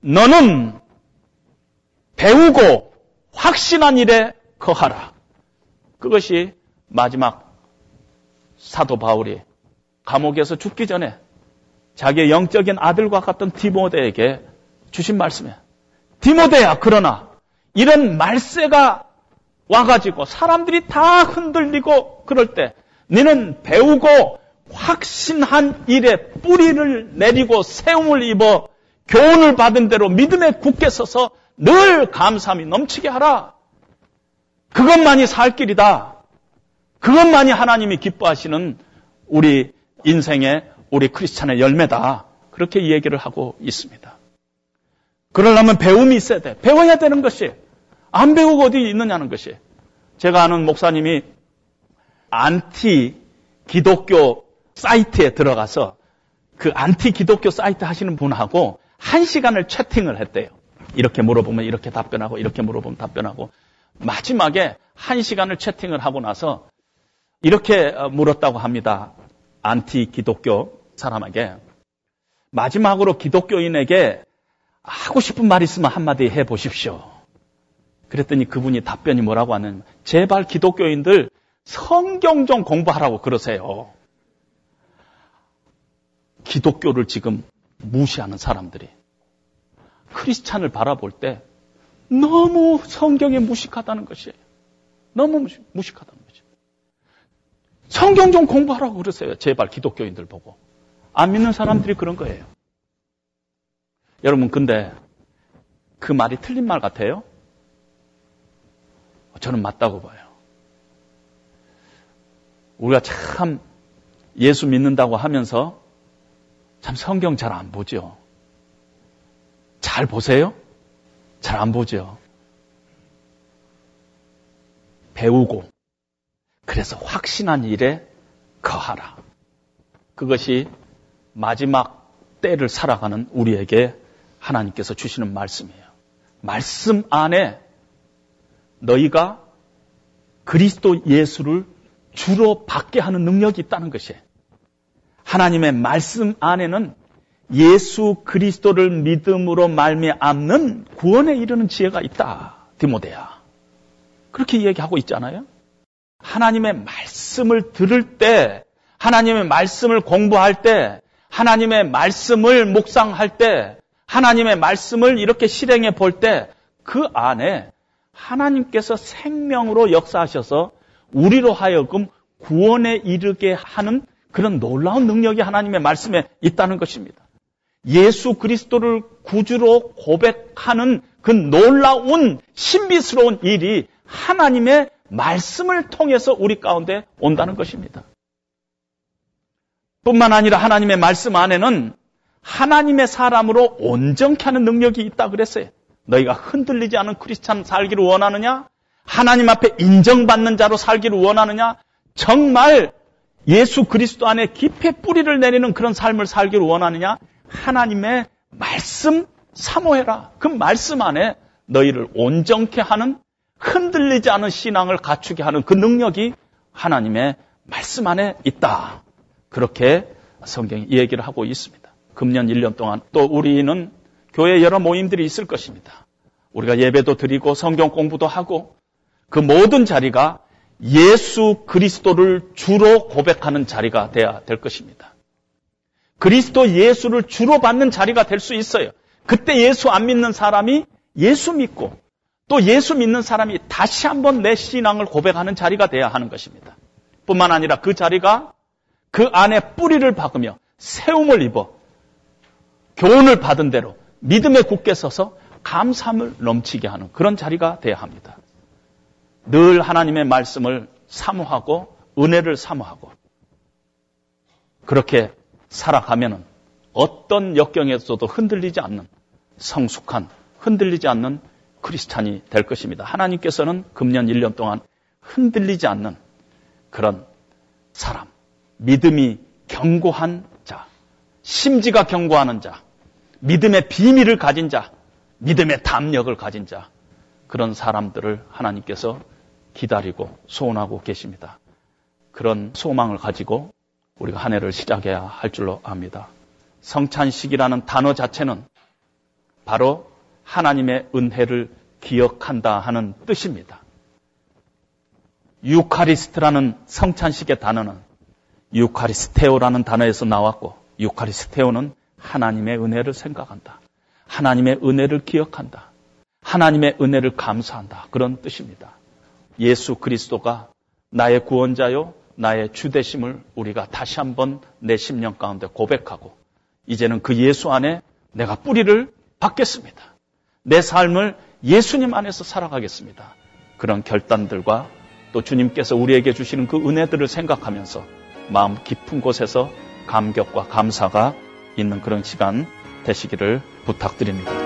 너는 배우고 확신한 일에 거하라. 그것이 마지막 사도 바울이 감옥에서 죽기 전에 자기의 영적인 아들과 같던 디모데에게 주신 말씀이에요. 디모데야, 그러나 이런 말세가 와가지고 사람들이 다 흔들리고 그럴 때 너는 배우고 확신한 일에 뿌리를 내리고 세움을 입어 교훈을 받은 대로 믿음에 굳게 서서 늘 감사함이 넘치게 하라. 그것만이 살 길이다. 그것만이 하나님이 기뻐하시는 우리 인생의 우리 크리스찬의 열매다. 그렇게 얘기를 하고 있습니다. 그러려면 배움이 있어야 돼. 배워야 되는 것이 안 배우고 어디 있느냐는 것이. 제가 아는 목사님이 안티 기독교 사이트에 들어가서 그 안티 기독교 사이트 하시는 분하고 한 시간을 채팅을 했대요. 이렇게 물어보면 이렇게 답변하고 이렇게 물어보면 답변하고 마지막에 한 시간을 채팅을 하고 나서 이렇게 어, 물었다고 합니다. 안티 기독교 사람에게 마지막으로 기독교인에게 하고 싶은 말 있으면 한마디 해 보십시오. 그랬더니 그분이 답변이 뭐라고 하는 제발 기독교인들 성경 좀 공부하라고 그러세요. 기독교를 지금 무시하는 사람들이 크리스찬을 바라볼 때 너무 성경에 무식하다는 것이에요. 너무 무식, 무식하다는 거죠. 성경 좀 공부하라고 그러세요. 제발 기독교인들 보고. 안 믿는 사람들이 그런 거예요. 여러분, 근데 그 말이 틀린 말 같아요? 저는 맞다고 봐요. 우리가 참 예수 믿는다고 하면서 참 성경 잘 안 보죠. 잘 보세요? 잘 안 보죠. 배우고 그래서 확신한 일에 거하라. 그것이 마지막 때를 살아가는 우리에게 하나님께서 주시는 말씀이에요. 말씀 안에 너희가 그리스도 예수를 주로 받게 하는 능력이 있다는 것이에요. 하나님의 말씀 안에는 예수 그리스도를 믿음으로 말미암는 구원에 이르는 지혜가 있다. 디모데야. 그렇게 이야기하고 있잖아요. 하나님의 말씀을 들을 때, 하나님의 말씀을 공부할 때, 하나님의 말씀을 묵상할 때, 하나님의 말씀을 이렇게 실행해 볼 때, 그 안에 하나님께서 생명으로 역사하셔서 우리로 하여금 구원에 이르게 하는 그런 놀라운 능력이 하나님의 말씀에 있다는 것입니다. 예수 그리스도를 구주로 고백하는 그 놀라운 신비스러운 일이 하나님의 말씀을 통해서 우리 가운데 온다는 것입니다. 뿐만 아니라 하나님의 말씀 안에는 하나님의 사람으로 온전케 하는 능력이 있다 그랬어요. 너희가 흔들리지 않은 크리스찬 살기를 원하느냐? 하나님 앞에 인정받는 자로 살기를 원하느냐? 정말 예수 그리스도 안에 깊이 뿌리를 내리는 그런 삶을 살기를 원하느냐? 하나님의 말씀 사모해라. 그 말씀 안에 너희를 온전케 하는 흔들리지 않은 신앙을 갖추게 하는 그 능력이 하나님의 말씀 안에 있다. 그렇게 성경이 얘기를 하고 있습니다. 금년 1년 동안 또 우리는 교회 여러 모임들이 있을 것입니다. 우리가 예배도 드리고 성경 공부도 하고 그 모든 자리가 예수 그리스도를 주로 고백하는 자리가 돼야 될 것입니다. 그리스도 예수를 주로 받는 자리가 될 수 있어요. 그때 예수 안 믿는 사람이 예수 믿고 또 예수 믿는 사람이 다시 한번 내 신앙을 고백하는 자리가 돼야 하는 것입니다. 뿐만 아니라 그 자리가 그 안에 뿌리를 박으며 세움을 입어 교훈을 받은 대로 믿음에 굳게 서서 감사함을 넘치게 하는 그런 자리가 돼야 합니다. 늘 하나님의 말씀을 사모하고 은혜를 사모하고 그렇게 살아가면은 어떤 역경에서도 흔들리지 않는 성숙한 흔들리지 않는 크리스찬이 될 것입니다. 하나님께서는 금년 1년 동안 흔들리지 않는 그런 사람, 믿음이 견고한 자, 심지가 견고하는 자, 믿음의 비밀을 가진 자, 믿음의 담력을 가진 자, 그런 사람들을 하나님께서 기다리고 소원하고 계십니다. 그런 소망을 가지고 우리가 한 해를 시작해야 할 줄로 압니다. 성찬식이라는 단어 자체는 바로 하나님의 은혜를 기억한다 하는 뜻입니다. 유카리스트라는 성찬식의 단어는 유카리스테오라는 단어에서 나왔고 유카리스테오는 하나님의 은혜를 생각한다. 하나님의 은혜를 기억한다. 하나님의 은혜를 감사한다. 그런 뜻입니다. 예수 그리스도가 나의 구원자요, 나의 주대심을 우리가 다시 한번 내 심령 가운데 고백하고 이제는 그 예수 안에 내가 뿌리를 받겠습니다. 내 삶을 예수님 안에서 살아가겠습니다. 그런 결단들과 또 주님께서 우리에게 주시는 그 은혜들을 생각하면서 마음 깊은 곳에서 감격과 감사가 있는 그런 시간 되시기를 부탁드립니다.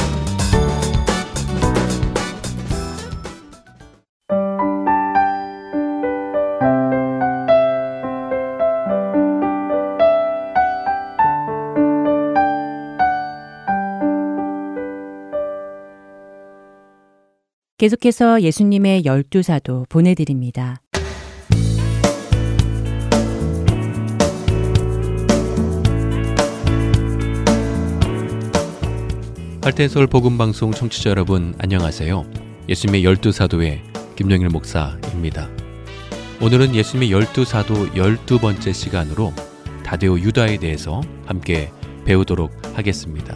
계속해서 예수님의 열두 사도 보내드립니다. 할텐서울 복음방송 청취자 여러분 안녕하세요. 예수님의 열두 사도의 김영일 목사입니다. 오늘은 예수님의 열두 사도 열두 번째 시간으로 다데오 유다에 대해서 함께 배우도록 하겠습니다.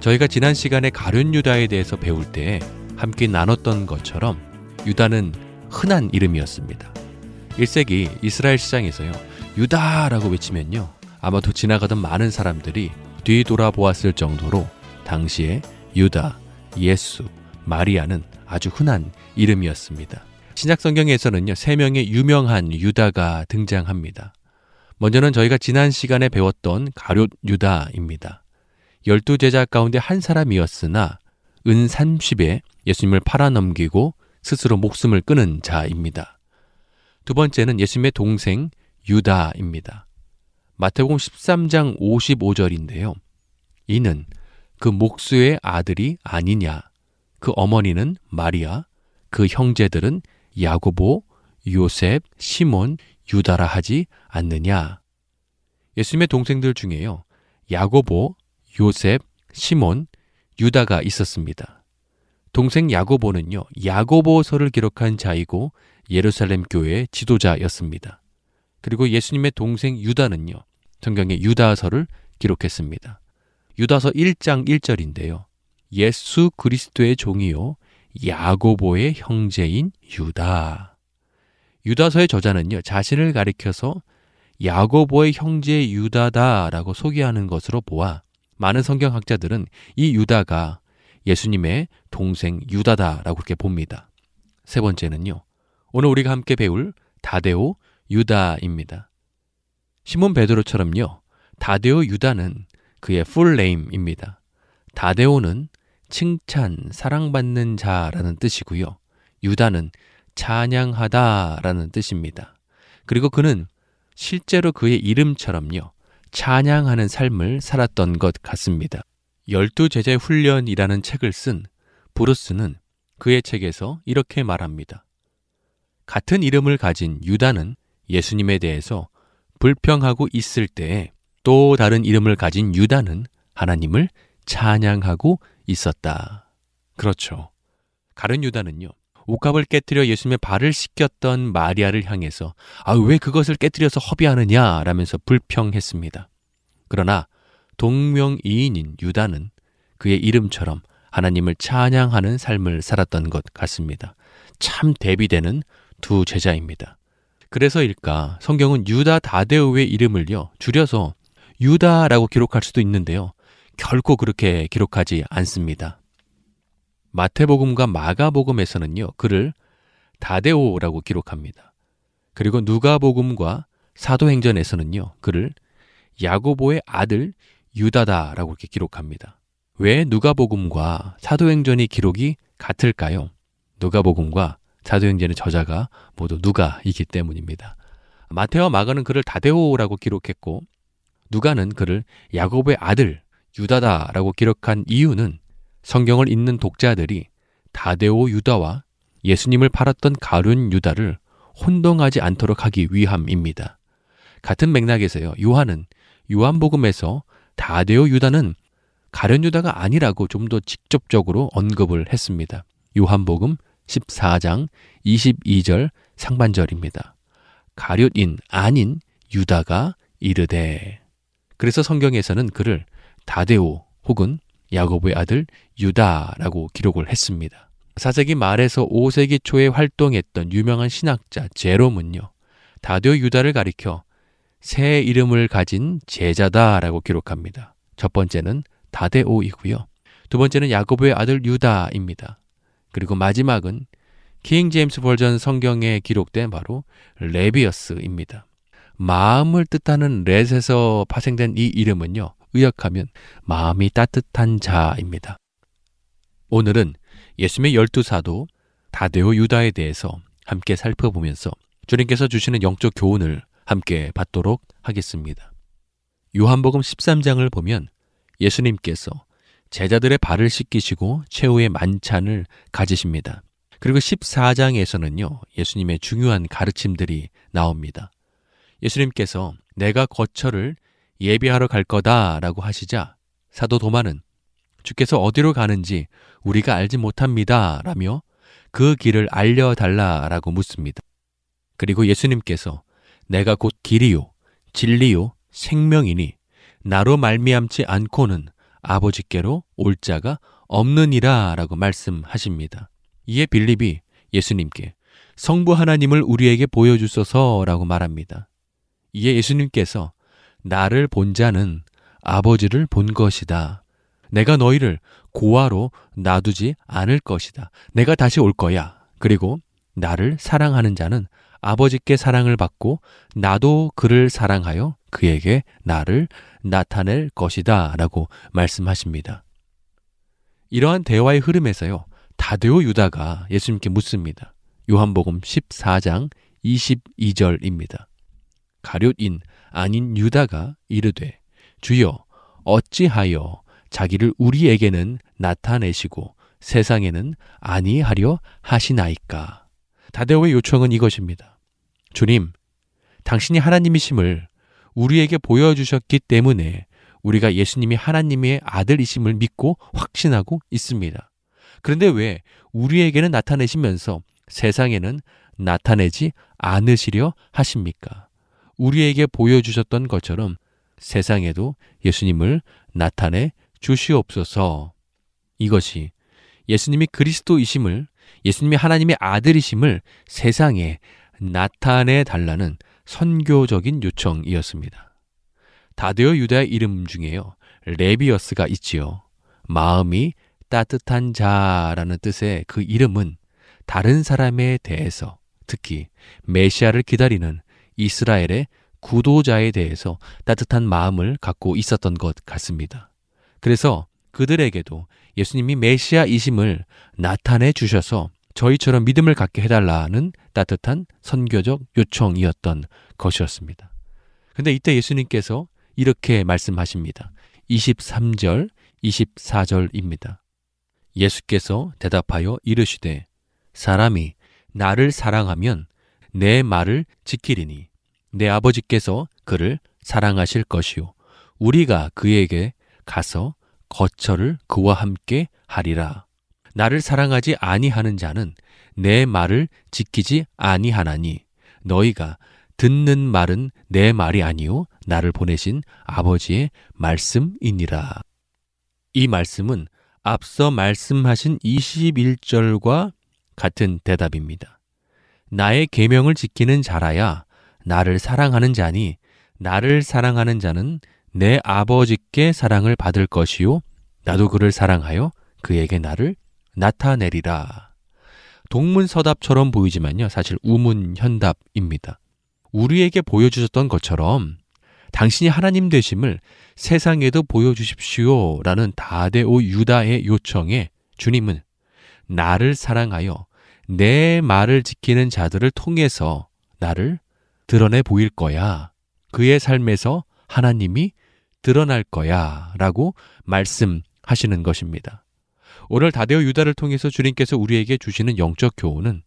저희가 지난 시간에 가룟 유다에 대해서 배울 때 함께 나눴던 것처럼 유다는 흔한 이름이었습니다. 1세기 이스라엘 시장에서요. 유다라고 외치면요. 아마도 지나가던 많은 사람들이 뒤돌아보았을 정도로 당시에 유다, 예수, 마리아는 아주 흔한 이름이었습니다. 신약 성경에서는요, 세 명의 유명한 유다가 등장합니다. 먼저는 저희가 지난 시간에 배웠던 가룟 유다입니다. 열두 제자 가운데 한 사람이었으나 은 30에 예수님을 팔아넘기고 스스로 목숨을 끊은 자입니다. 두 번째는 예수님의 동생 유다입니다. 마태복음 13장 55절인데요. 이는 그 목수의 아들이 아니냐. 그 어머니는 마리아, 그 형제들은 야고보, 요셉, 시몬, 유다라 하지 않느냐. 예수님의 동생들 중에요. 야고보, 요셉, 시몬, 유다가 있었습니다. 동생 야고보는요, 야고보서를 기록한 자이고 예루살렘 교회의 지도자였습니다. 그리고 예수님의 동생 유다는요, 성경의 유다서를 기록했습니다. 유다서 1장 1절인데요. 예수 그리스도의 종이요, 야고보의 형제인 유다. 유다서의 저자는요, 자신을 가리켜서 야고보의 형제 유다다라고 소개하는 것으로 보아 많은 성경학자들은 이 유다가 예수님의 동생 유다다라고 그렇게 봅니다. 세 번째는요. 오늘 우리가 함께 배울 다데오 유다입니다. 시몬 베드로처럼요. 다데오 유다는 그의 풀네임입니다. 다데오는 칭찬, 사랑받는 자라는 뜻이고요. 유다는 찬양하다라는 뜻입니다. 그리고 그는 실제로 그의 이름처럼요. 찬양하는 삶을 살았던 것 같습니다. 열두 제자 훈련이라는 책을 쓴 브루스는 그의 책에서 이렇게 말합니다. 같은 이름을 가진 유다는 예수님에 대해서 불평하고 있을 때에 또 다른 이름을 가진 유다는 하나님을 찬양하고 있었다. 그렇죠. 가른 유다는요. 옷값을 깨뜨려 예수님의 발을 씻겼던 마리아를 향해서 아, 왜 그것을 깨뜨려서 허비하느냐 라면서 불평했습니다. 그러나 동명이인인 유다는 그의 이름처럼 하나님을 찬양하는 삶을 살았던 것 같습니다. 참 대비되는 두 제자입니다. 그래서일까 성경은 유다 다데오의 이름을요 줄여서 유다라고 기록할 수도 있는데요. 결코 그렇게 기록하지 않습니다. 마태복음과 마가복음에서는요 그를 다데오라고 기록합니다. 그리고 누가복음과 사도행전에서는요 그를 야고보의 아들 유다다라고 이렇게 기록합니다. 왜 누가복음과 사도행전이 기록이 같을까요? 누가복음과 사도행전의 저자가 모두 누가이기 때문입니다. 마테와 마가는 그를 다데오라고 기록했고 누가는 그를 야고보의 아들 유다다라고 기록한 이유는 성경을 읽는 독자들이 다데오 유다와 예수님을 팔았던 가룟 유다를 혼동하지 않도록 하기 위함입니다. 같은 맥락에서요. 요한은 요한복음에서 다데오 유다는 가련 유다가 아니라고 좀 더 직접적으로 언급을 했습니다. 요한복음 14장 22절 상반절입니다. 가룟인 아닌 유다가 이르되 그래서 성경에서는 그를 다데오 혹은 야고보의 아들 유다라고 기록을 했습니다. 4세기 말에서 5세기 초에 활동했던 유명한 신학자 제롬은요. 다데오 유다를 가리켜 새 이름을 가진 제자다라고 기록합니다. 첫 번째는 다데오이고요. 두 번째는 야고보의 아들 유다입니다. 그리고 마지막은 킹 제임스 버전 성경에 기록된 바로 레비어스입니다. 마음을 뜻하는 렛에서 파생된 이 이름은요. 의역하면 마음이 따뜻한 자입니다. 오늘은 예수님의 열두 사도 다데오 유다에 대해서 함께 살펴보면서 주님께서 주시는 영적 교훈을 함께 받도록 하겠습니다. 요한복음 13장을 보면 예수님께서 제자들의 발을 씻기시고 최후의 만찬을 가지십니다. 그리고 14장에서는요, 예수님의 중요한 가르침들이 나옵니다. 예수님께서 내가 거처를 예비하러 갈 거다라고 하시자 사도 도마는 주께서 어디로 가는지 우리가 알지 못합니다. 라며 그 길을 알려달라라고 묻습니다. 그리고 예수님께서 내가 곧 길이요, 진리요, 생명이니 나로 말미암지 않고는 아버지께로 올 자가 없느니라라고 말씀하십니다. 이에 빌립이 예수님께 성부 하나님을 우리에게 보여주소서라고 말합니다. 이에 예수님께서 나를 본 자는 아버지를 본 것이다. 내가 너희를 고아로 놔두지 않을 것이다. 내가 다시 올 거야. 그리고 나를 사랑하는 자는 아버지께 사랑을 받고 나도 그를 사랑하여 그에게 나를 나타낼 것이다. 라고 말씀하십니다. 이러한 대화의 흐름에서요. 다데오 유다가 예수님께 묻습니다. 요한복음 14장 22절입니다. 가룟인 아닌 유다가 이르되 주여 어찌하여 자기를 우리에게는 나타내시고 세상에는 아니하려 하시나이까. 다데오의 요청은 이것입니다. 주님, 당신이 하나님이심을 우리에게 보여주셨기 때문에 우리가 예수님이 하나님의 아들이심을 믿고 확신하고 있습니다. 그런데 왜 우리에게는 나타내시면서 세상에는 나타내지 않으시려 하십니까? 우리에게 보여주셨던 것처럼 세상에도 예수님을 나타내 주시옵소서. 이것이 예수님이 그리스도이심을 예수님이 하나님의 아들이심을 세상에 나타내 달라는 선교적인 요청이었습니다. 다데오 유다의 이름 중에요. 레비어스가 있지요. 마음이 따뜻한 자라는 뜻의 그 이름은 다른 사람에 대해서 특히 메시아를 기다리는 이스라엘의 구도자에 대해서 따뜻한 마음을 갖고 있었던 것 같습니다. 그래서 그들에게도 예수님이 메시아이심을 나타내 주셔서 저희처럼 믿음을 갖게 해달라는 따뜻한 선교적 요청이었던 것이었습니다. 근데 이때 예수님께서 이렇게 말씀하십니다. 23절, 24절입니다. 예수께서 대답하여 이르시되 사람이 나를 사랑하면 내 말을 지키리니 내 아버지께서 그를 사랑하실 것이요 우리가 그에게 가서 거처를 그와 함께 하리라 나를 사랑하지 아니하는 자는 내 말을 지키지 아니하나니 너희가 듣는 말은 내 말이 아니요 나를 보내신 아버지의 말씀이니라 이 말씀은 앞서 말씀하신 21절과 같은 대답입니다. 나의 계명을 지키는 자라야 나를 사랑하는 자니 나를 사랑하는 자는 내 아버지께 사랑을 받을 것이요 나도 그를 사랑하여 그에게 나를 나타내리라. 동문서답처럼 보이지만요. 사실 우문현답입니다. 우리에게 보여주셨던 것처럼 당신이 하나님 되심을 세상에도 보여주십시오. 라는 다데오 유다의 요청에 주님은 나를 사랑하여 내 말을 지키는 자들을 통해서 나를 드러내 보일 거야. 그의 삶에서 하나님이 드러날 거야. 라고 말씀하시는 것입니다. 오늘 다데오 유다를 통해서 주님께서 우리에게 주시는 영적 교훈은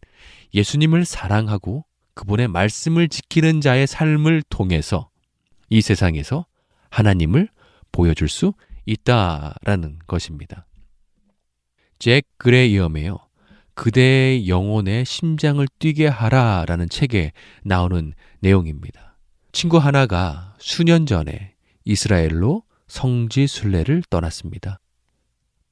예수님을 사랑하고 그분의 말씀을 지키는 자의 삶을 통해서 이 세상에서 하나님을 보여줄 수 있다라는 것입니다. 잭 그레이엄이요. 그대의 영혼의 심장을 뛰게 하라라는 책에 나오는 내용입니다. 친구 하나가 수년 전에 이스라엘로 성지 순례를 떠났습니다.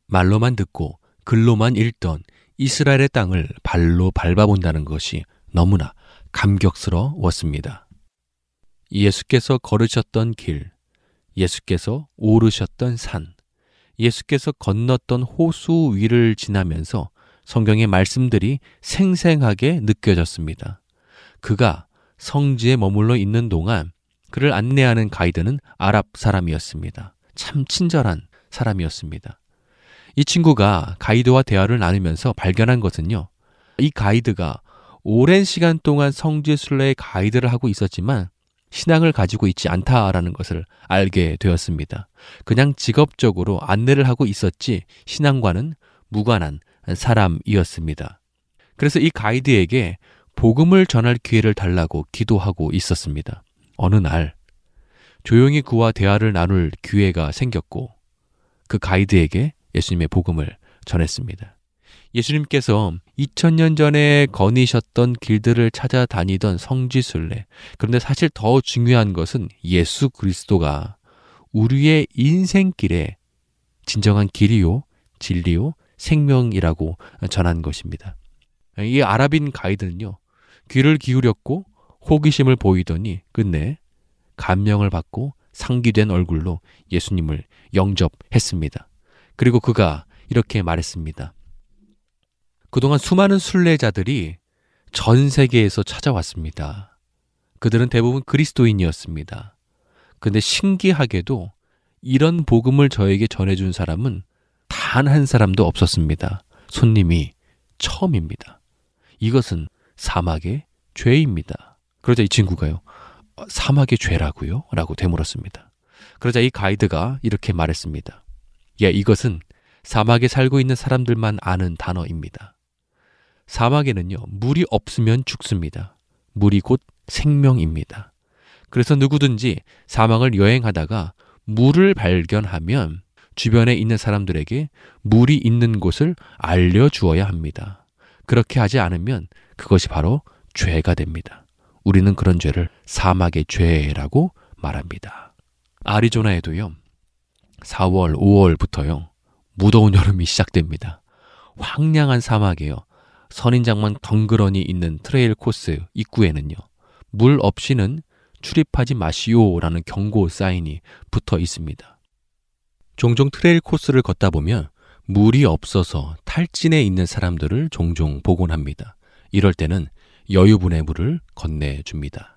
말로만 듣고 글로만 읽던 이스라엘의 땅을 발로 밟아본다는 것이 너무나 감격스러웠습니다. 예수께서 걸으셨던 길, 예수께서 오르셨던 산, 예수께서 건넜던 호수 위를 지나면서 성경의 말씀들이 생생하게 느껴졌습니다. 그가 성지에 머물러 있는 동안 그를 안내하는 가이드는 아랍 사람이었습니다. 참 친절한 사람이었습니다. 이 친구가 가이드와 대화를 나누면서 발견한 것은요. 이 가이드가 오랜 시간 동안 성지 순례의 가이드를 하고 있었지만 신앙을 가지고 있지 않다라는 것을 알게 되었습니다. 그냥 직업적으로 안내를 하고 있었지 신앙과는 무관한 사람이었습니다. 그래서 이 가이드에게 복음을 전할 기회를 달라고 기도하고 있었습니다. 어느 날 조용히 그와 대화를 나눌 기회가 생겼고 그 가이드에게 예수님의 복음을 전했습니다. 예수님께서 2000년 전에 거니셨던 길들을 찾아다니던 성지순례. 그런데 사실 더 중요한 것은 예수 그리스도가 우리의 인생길에 진정한 길이요, 진리요, 생명이라고 전한 것입니다. 이 아랍인 가이드는요, 귀를 기울였고 호기심을 보이더니 끝내 감명을 받고 상기된 얼굴로 예수님을 영접했습니다. 그리고 그가 이렇게 말했습니다. 그동안 수많은 순례자들이 전 세계에서 찾아왔습니다. 그들은 대부분 그리스도인이었습니다. 근데 신기하게도 이런 복음을 저에게 전해준 사람은 단 한 사람도 없었습니다. 손님이 처음입니다. 이것은 사막의 죄입니다. 그러자 이 친구가요, 어, 사막의 죄라고요? 라고 되물었습니다. 그러자 이 가이드가 이렇게 말했습니다. 예, 이것은 사막에 살고 있는 사람들만 아는 단어입니다. 사막에는요, 물이 없으면 죽습니다. 물이 곧 생명입니다. 그래서 누구든지 사막을 여행하다가 물을 발견하면 주변에 있는 사람들에게 물이 있는 곳을 알려주어야 합니다. 그렇게 하지 않으면 그것이 바로 죄가 됩니다. 우리는 그런 죄를 사막의 죄라고 말합니다. 아리조나에도요, 4월, 5월부터요, 무더운 여름이 시작됩니다. 황량한 사막에요. 선인장만 덩그러니 있는 trail 코스 입구에는요. 물 없이는 출입하지 마시오라는 경고 사인이 붙어 있습니다. 종종 trail 코스를 걷다 보면 물이 없어서 탈진해 있는 사람들을 종종 보곤 합니다. 이럴 때는 여유분의 물을 건네줍니다.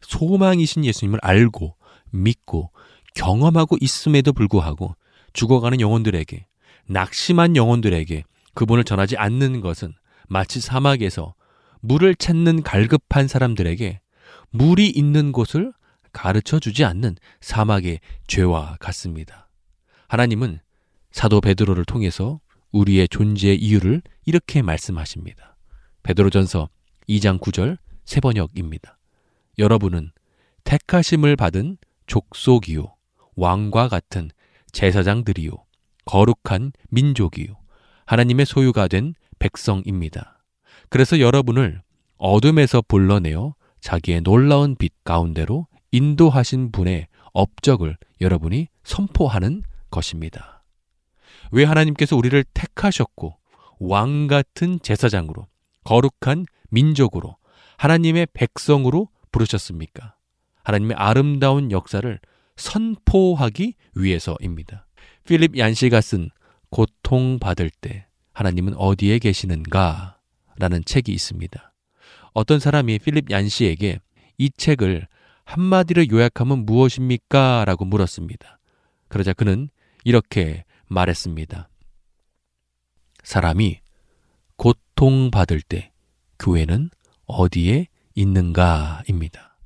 소망이신 예수님을 알고 믿고 경험하고 있음에도 불구하고 죽어가는 영혼들에게 낙심한 영혼들에게 그분을 전하지 않는 것은 마치 사막에서 물을 찾는 갈급한 사람들에게 물이 있는 곳을 가르쳐 주지 않는 사막의 죄와 같습니다. 하나님은 사도 베드로를 통해서 우리의 존재의 이유를 이렇게 말씀하십니다. 베드로전서 2장 9절 세 번역입니다. 여러분은 택하심을 받은 족속이요 왕과 같은 제사장들이요 거룩한 민족이요 하나님의 소유가 된 백성입니다. 그래서 여러분을 어둠에서 불러내어 자기의 놀라운 빛 가운데로 인도하신 분의 업적을 여러분이 선포하는 것입니다. 왜 하나님께서 우리를 택하셨고 왕 같은 제사장으로 거룩한 민족으로 하나님의 백성으로 부르셨습니까? 하나님의 아름다운 역사를 선포하기 위해서입니다. 필립 얀시가 쓴 고통받을 때 하나님은 어디에 계시는가? 라는 책이 있습니다. 어떤 사람이 필립 얀시에게 이 책을 한마디로 요약하면 무엇입니까? 라고 물었습니다. 그러자 그는 이렇게 말했습니다. 사람이 고통받을 때 교회는 어디에 있는가? 입니다.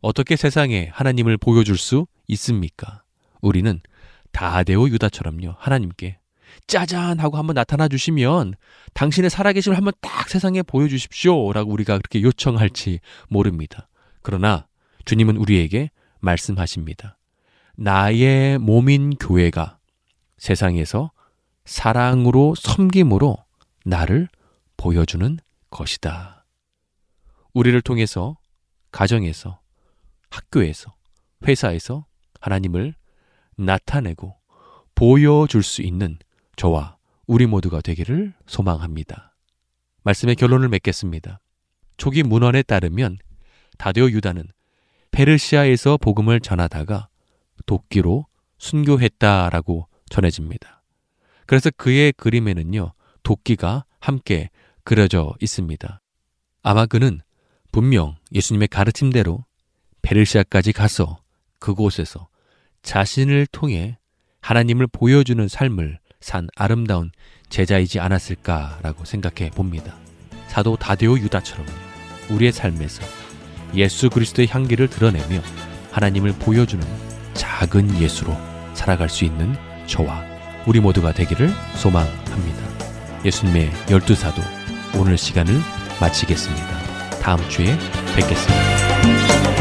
어떻게 세상에 하나님을 보여줄 수 있습니까? 우리는 다데오 유다처럼요, 하나님께 짜잔 하고 한번 나타나 주시면 당신의 살아계심을 한번 딱 세상에 보여주십시오. 라고 우리가 그렇게 요청할지 모릅니다. 그러나 주님은 우리에게 말씀하십니다. 나의 몸인 교회가 세상에서 사랑으로 섬김으로 나를 보여주는 것이다. 우리를 통해서 가정에서 학교에서 회사에서 하나님을 나타내고 보여줄 수 있는 저와 우리 모두가 되기를 소망합니다. 말씀의 결론을 맺겠습니다. 초기 문헌에 따르면 다데오 유다는 페르시아에서 복음을 전하다가 도끼로 순교했다라고 전해집니다. 그래서 그의 그림에는요, 도끼가 함께 그려져 있습니다. 아마 그는 분명 예수님의 가르침대로 베르시아까지 가서 그곳에서 자신을 통해 하나님을 보여주는 삶을 산 아름다운 제자이지 않았을까라고 생각해 봅니다. 사도 다데오 유다처럼 우리의 삶에서 예수 그리스도의 향기를 드러내며 하나님을 보여주는 작은 예수로 살아갈 수 있는 저와 우리 모두가 되기를 소망합니다. 예수님의 열두 사도 오늘 시간을 마치겠습니다. 다음 주에 뵙겠습니다.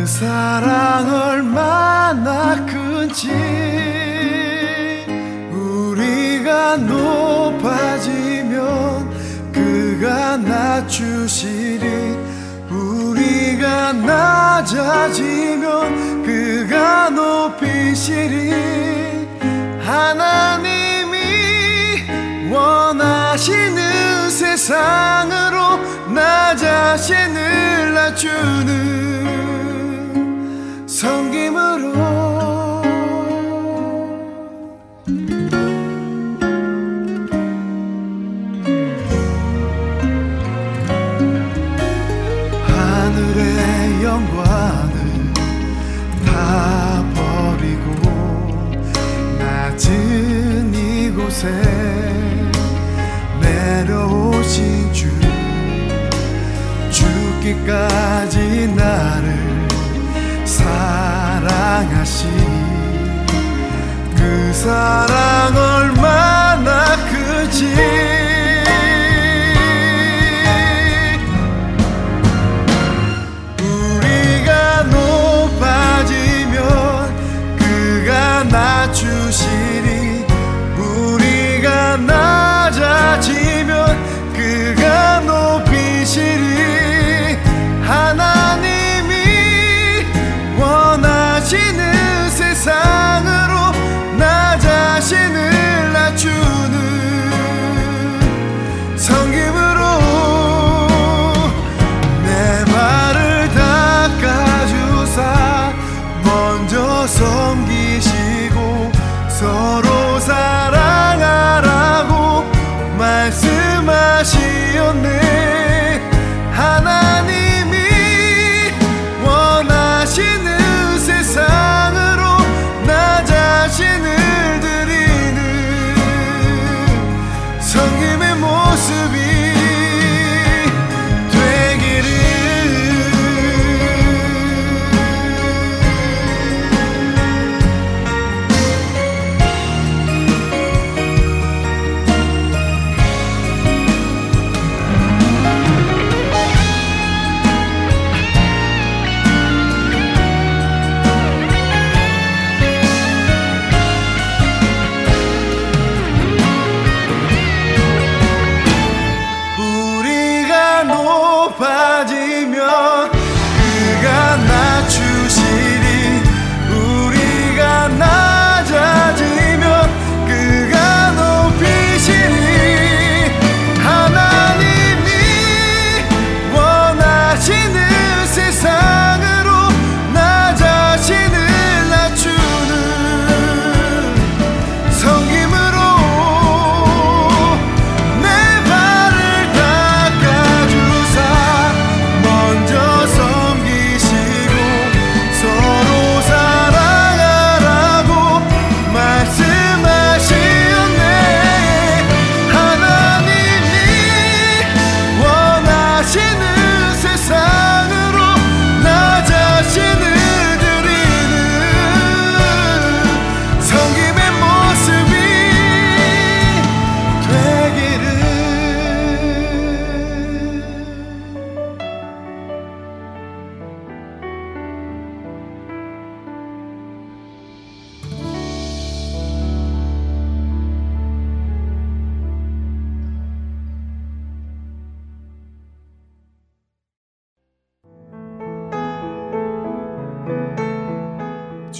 그 사랑 얼마나 큰지. 우리가 높아지면 그가 낮추시리. 우리가 낮아지면 그가 높이시리. 하나님이 원하시는 세상으로 나 자신을 낮추는 성김으로. 하늘의 영광을 다 버리고 낮은 이곳에 내려오신 주 죽기까지 나를 사랑하신 그 사랑 얼마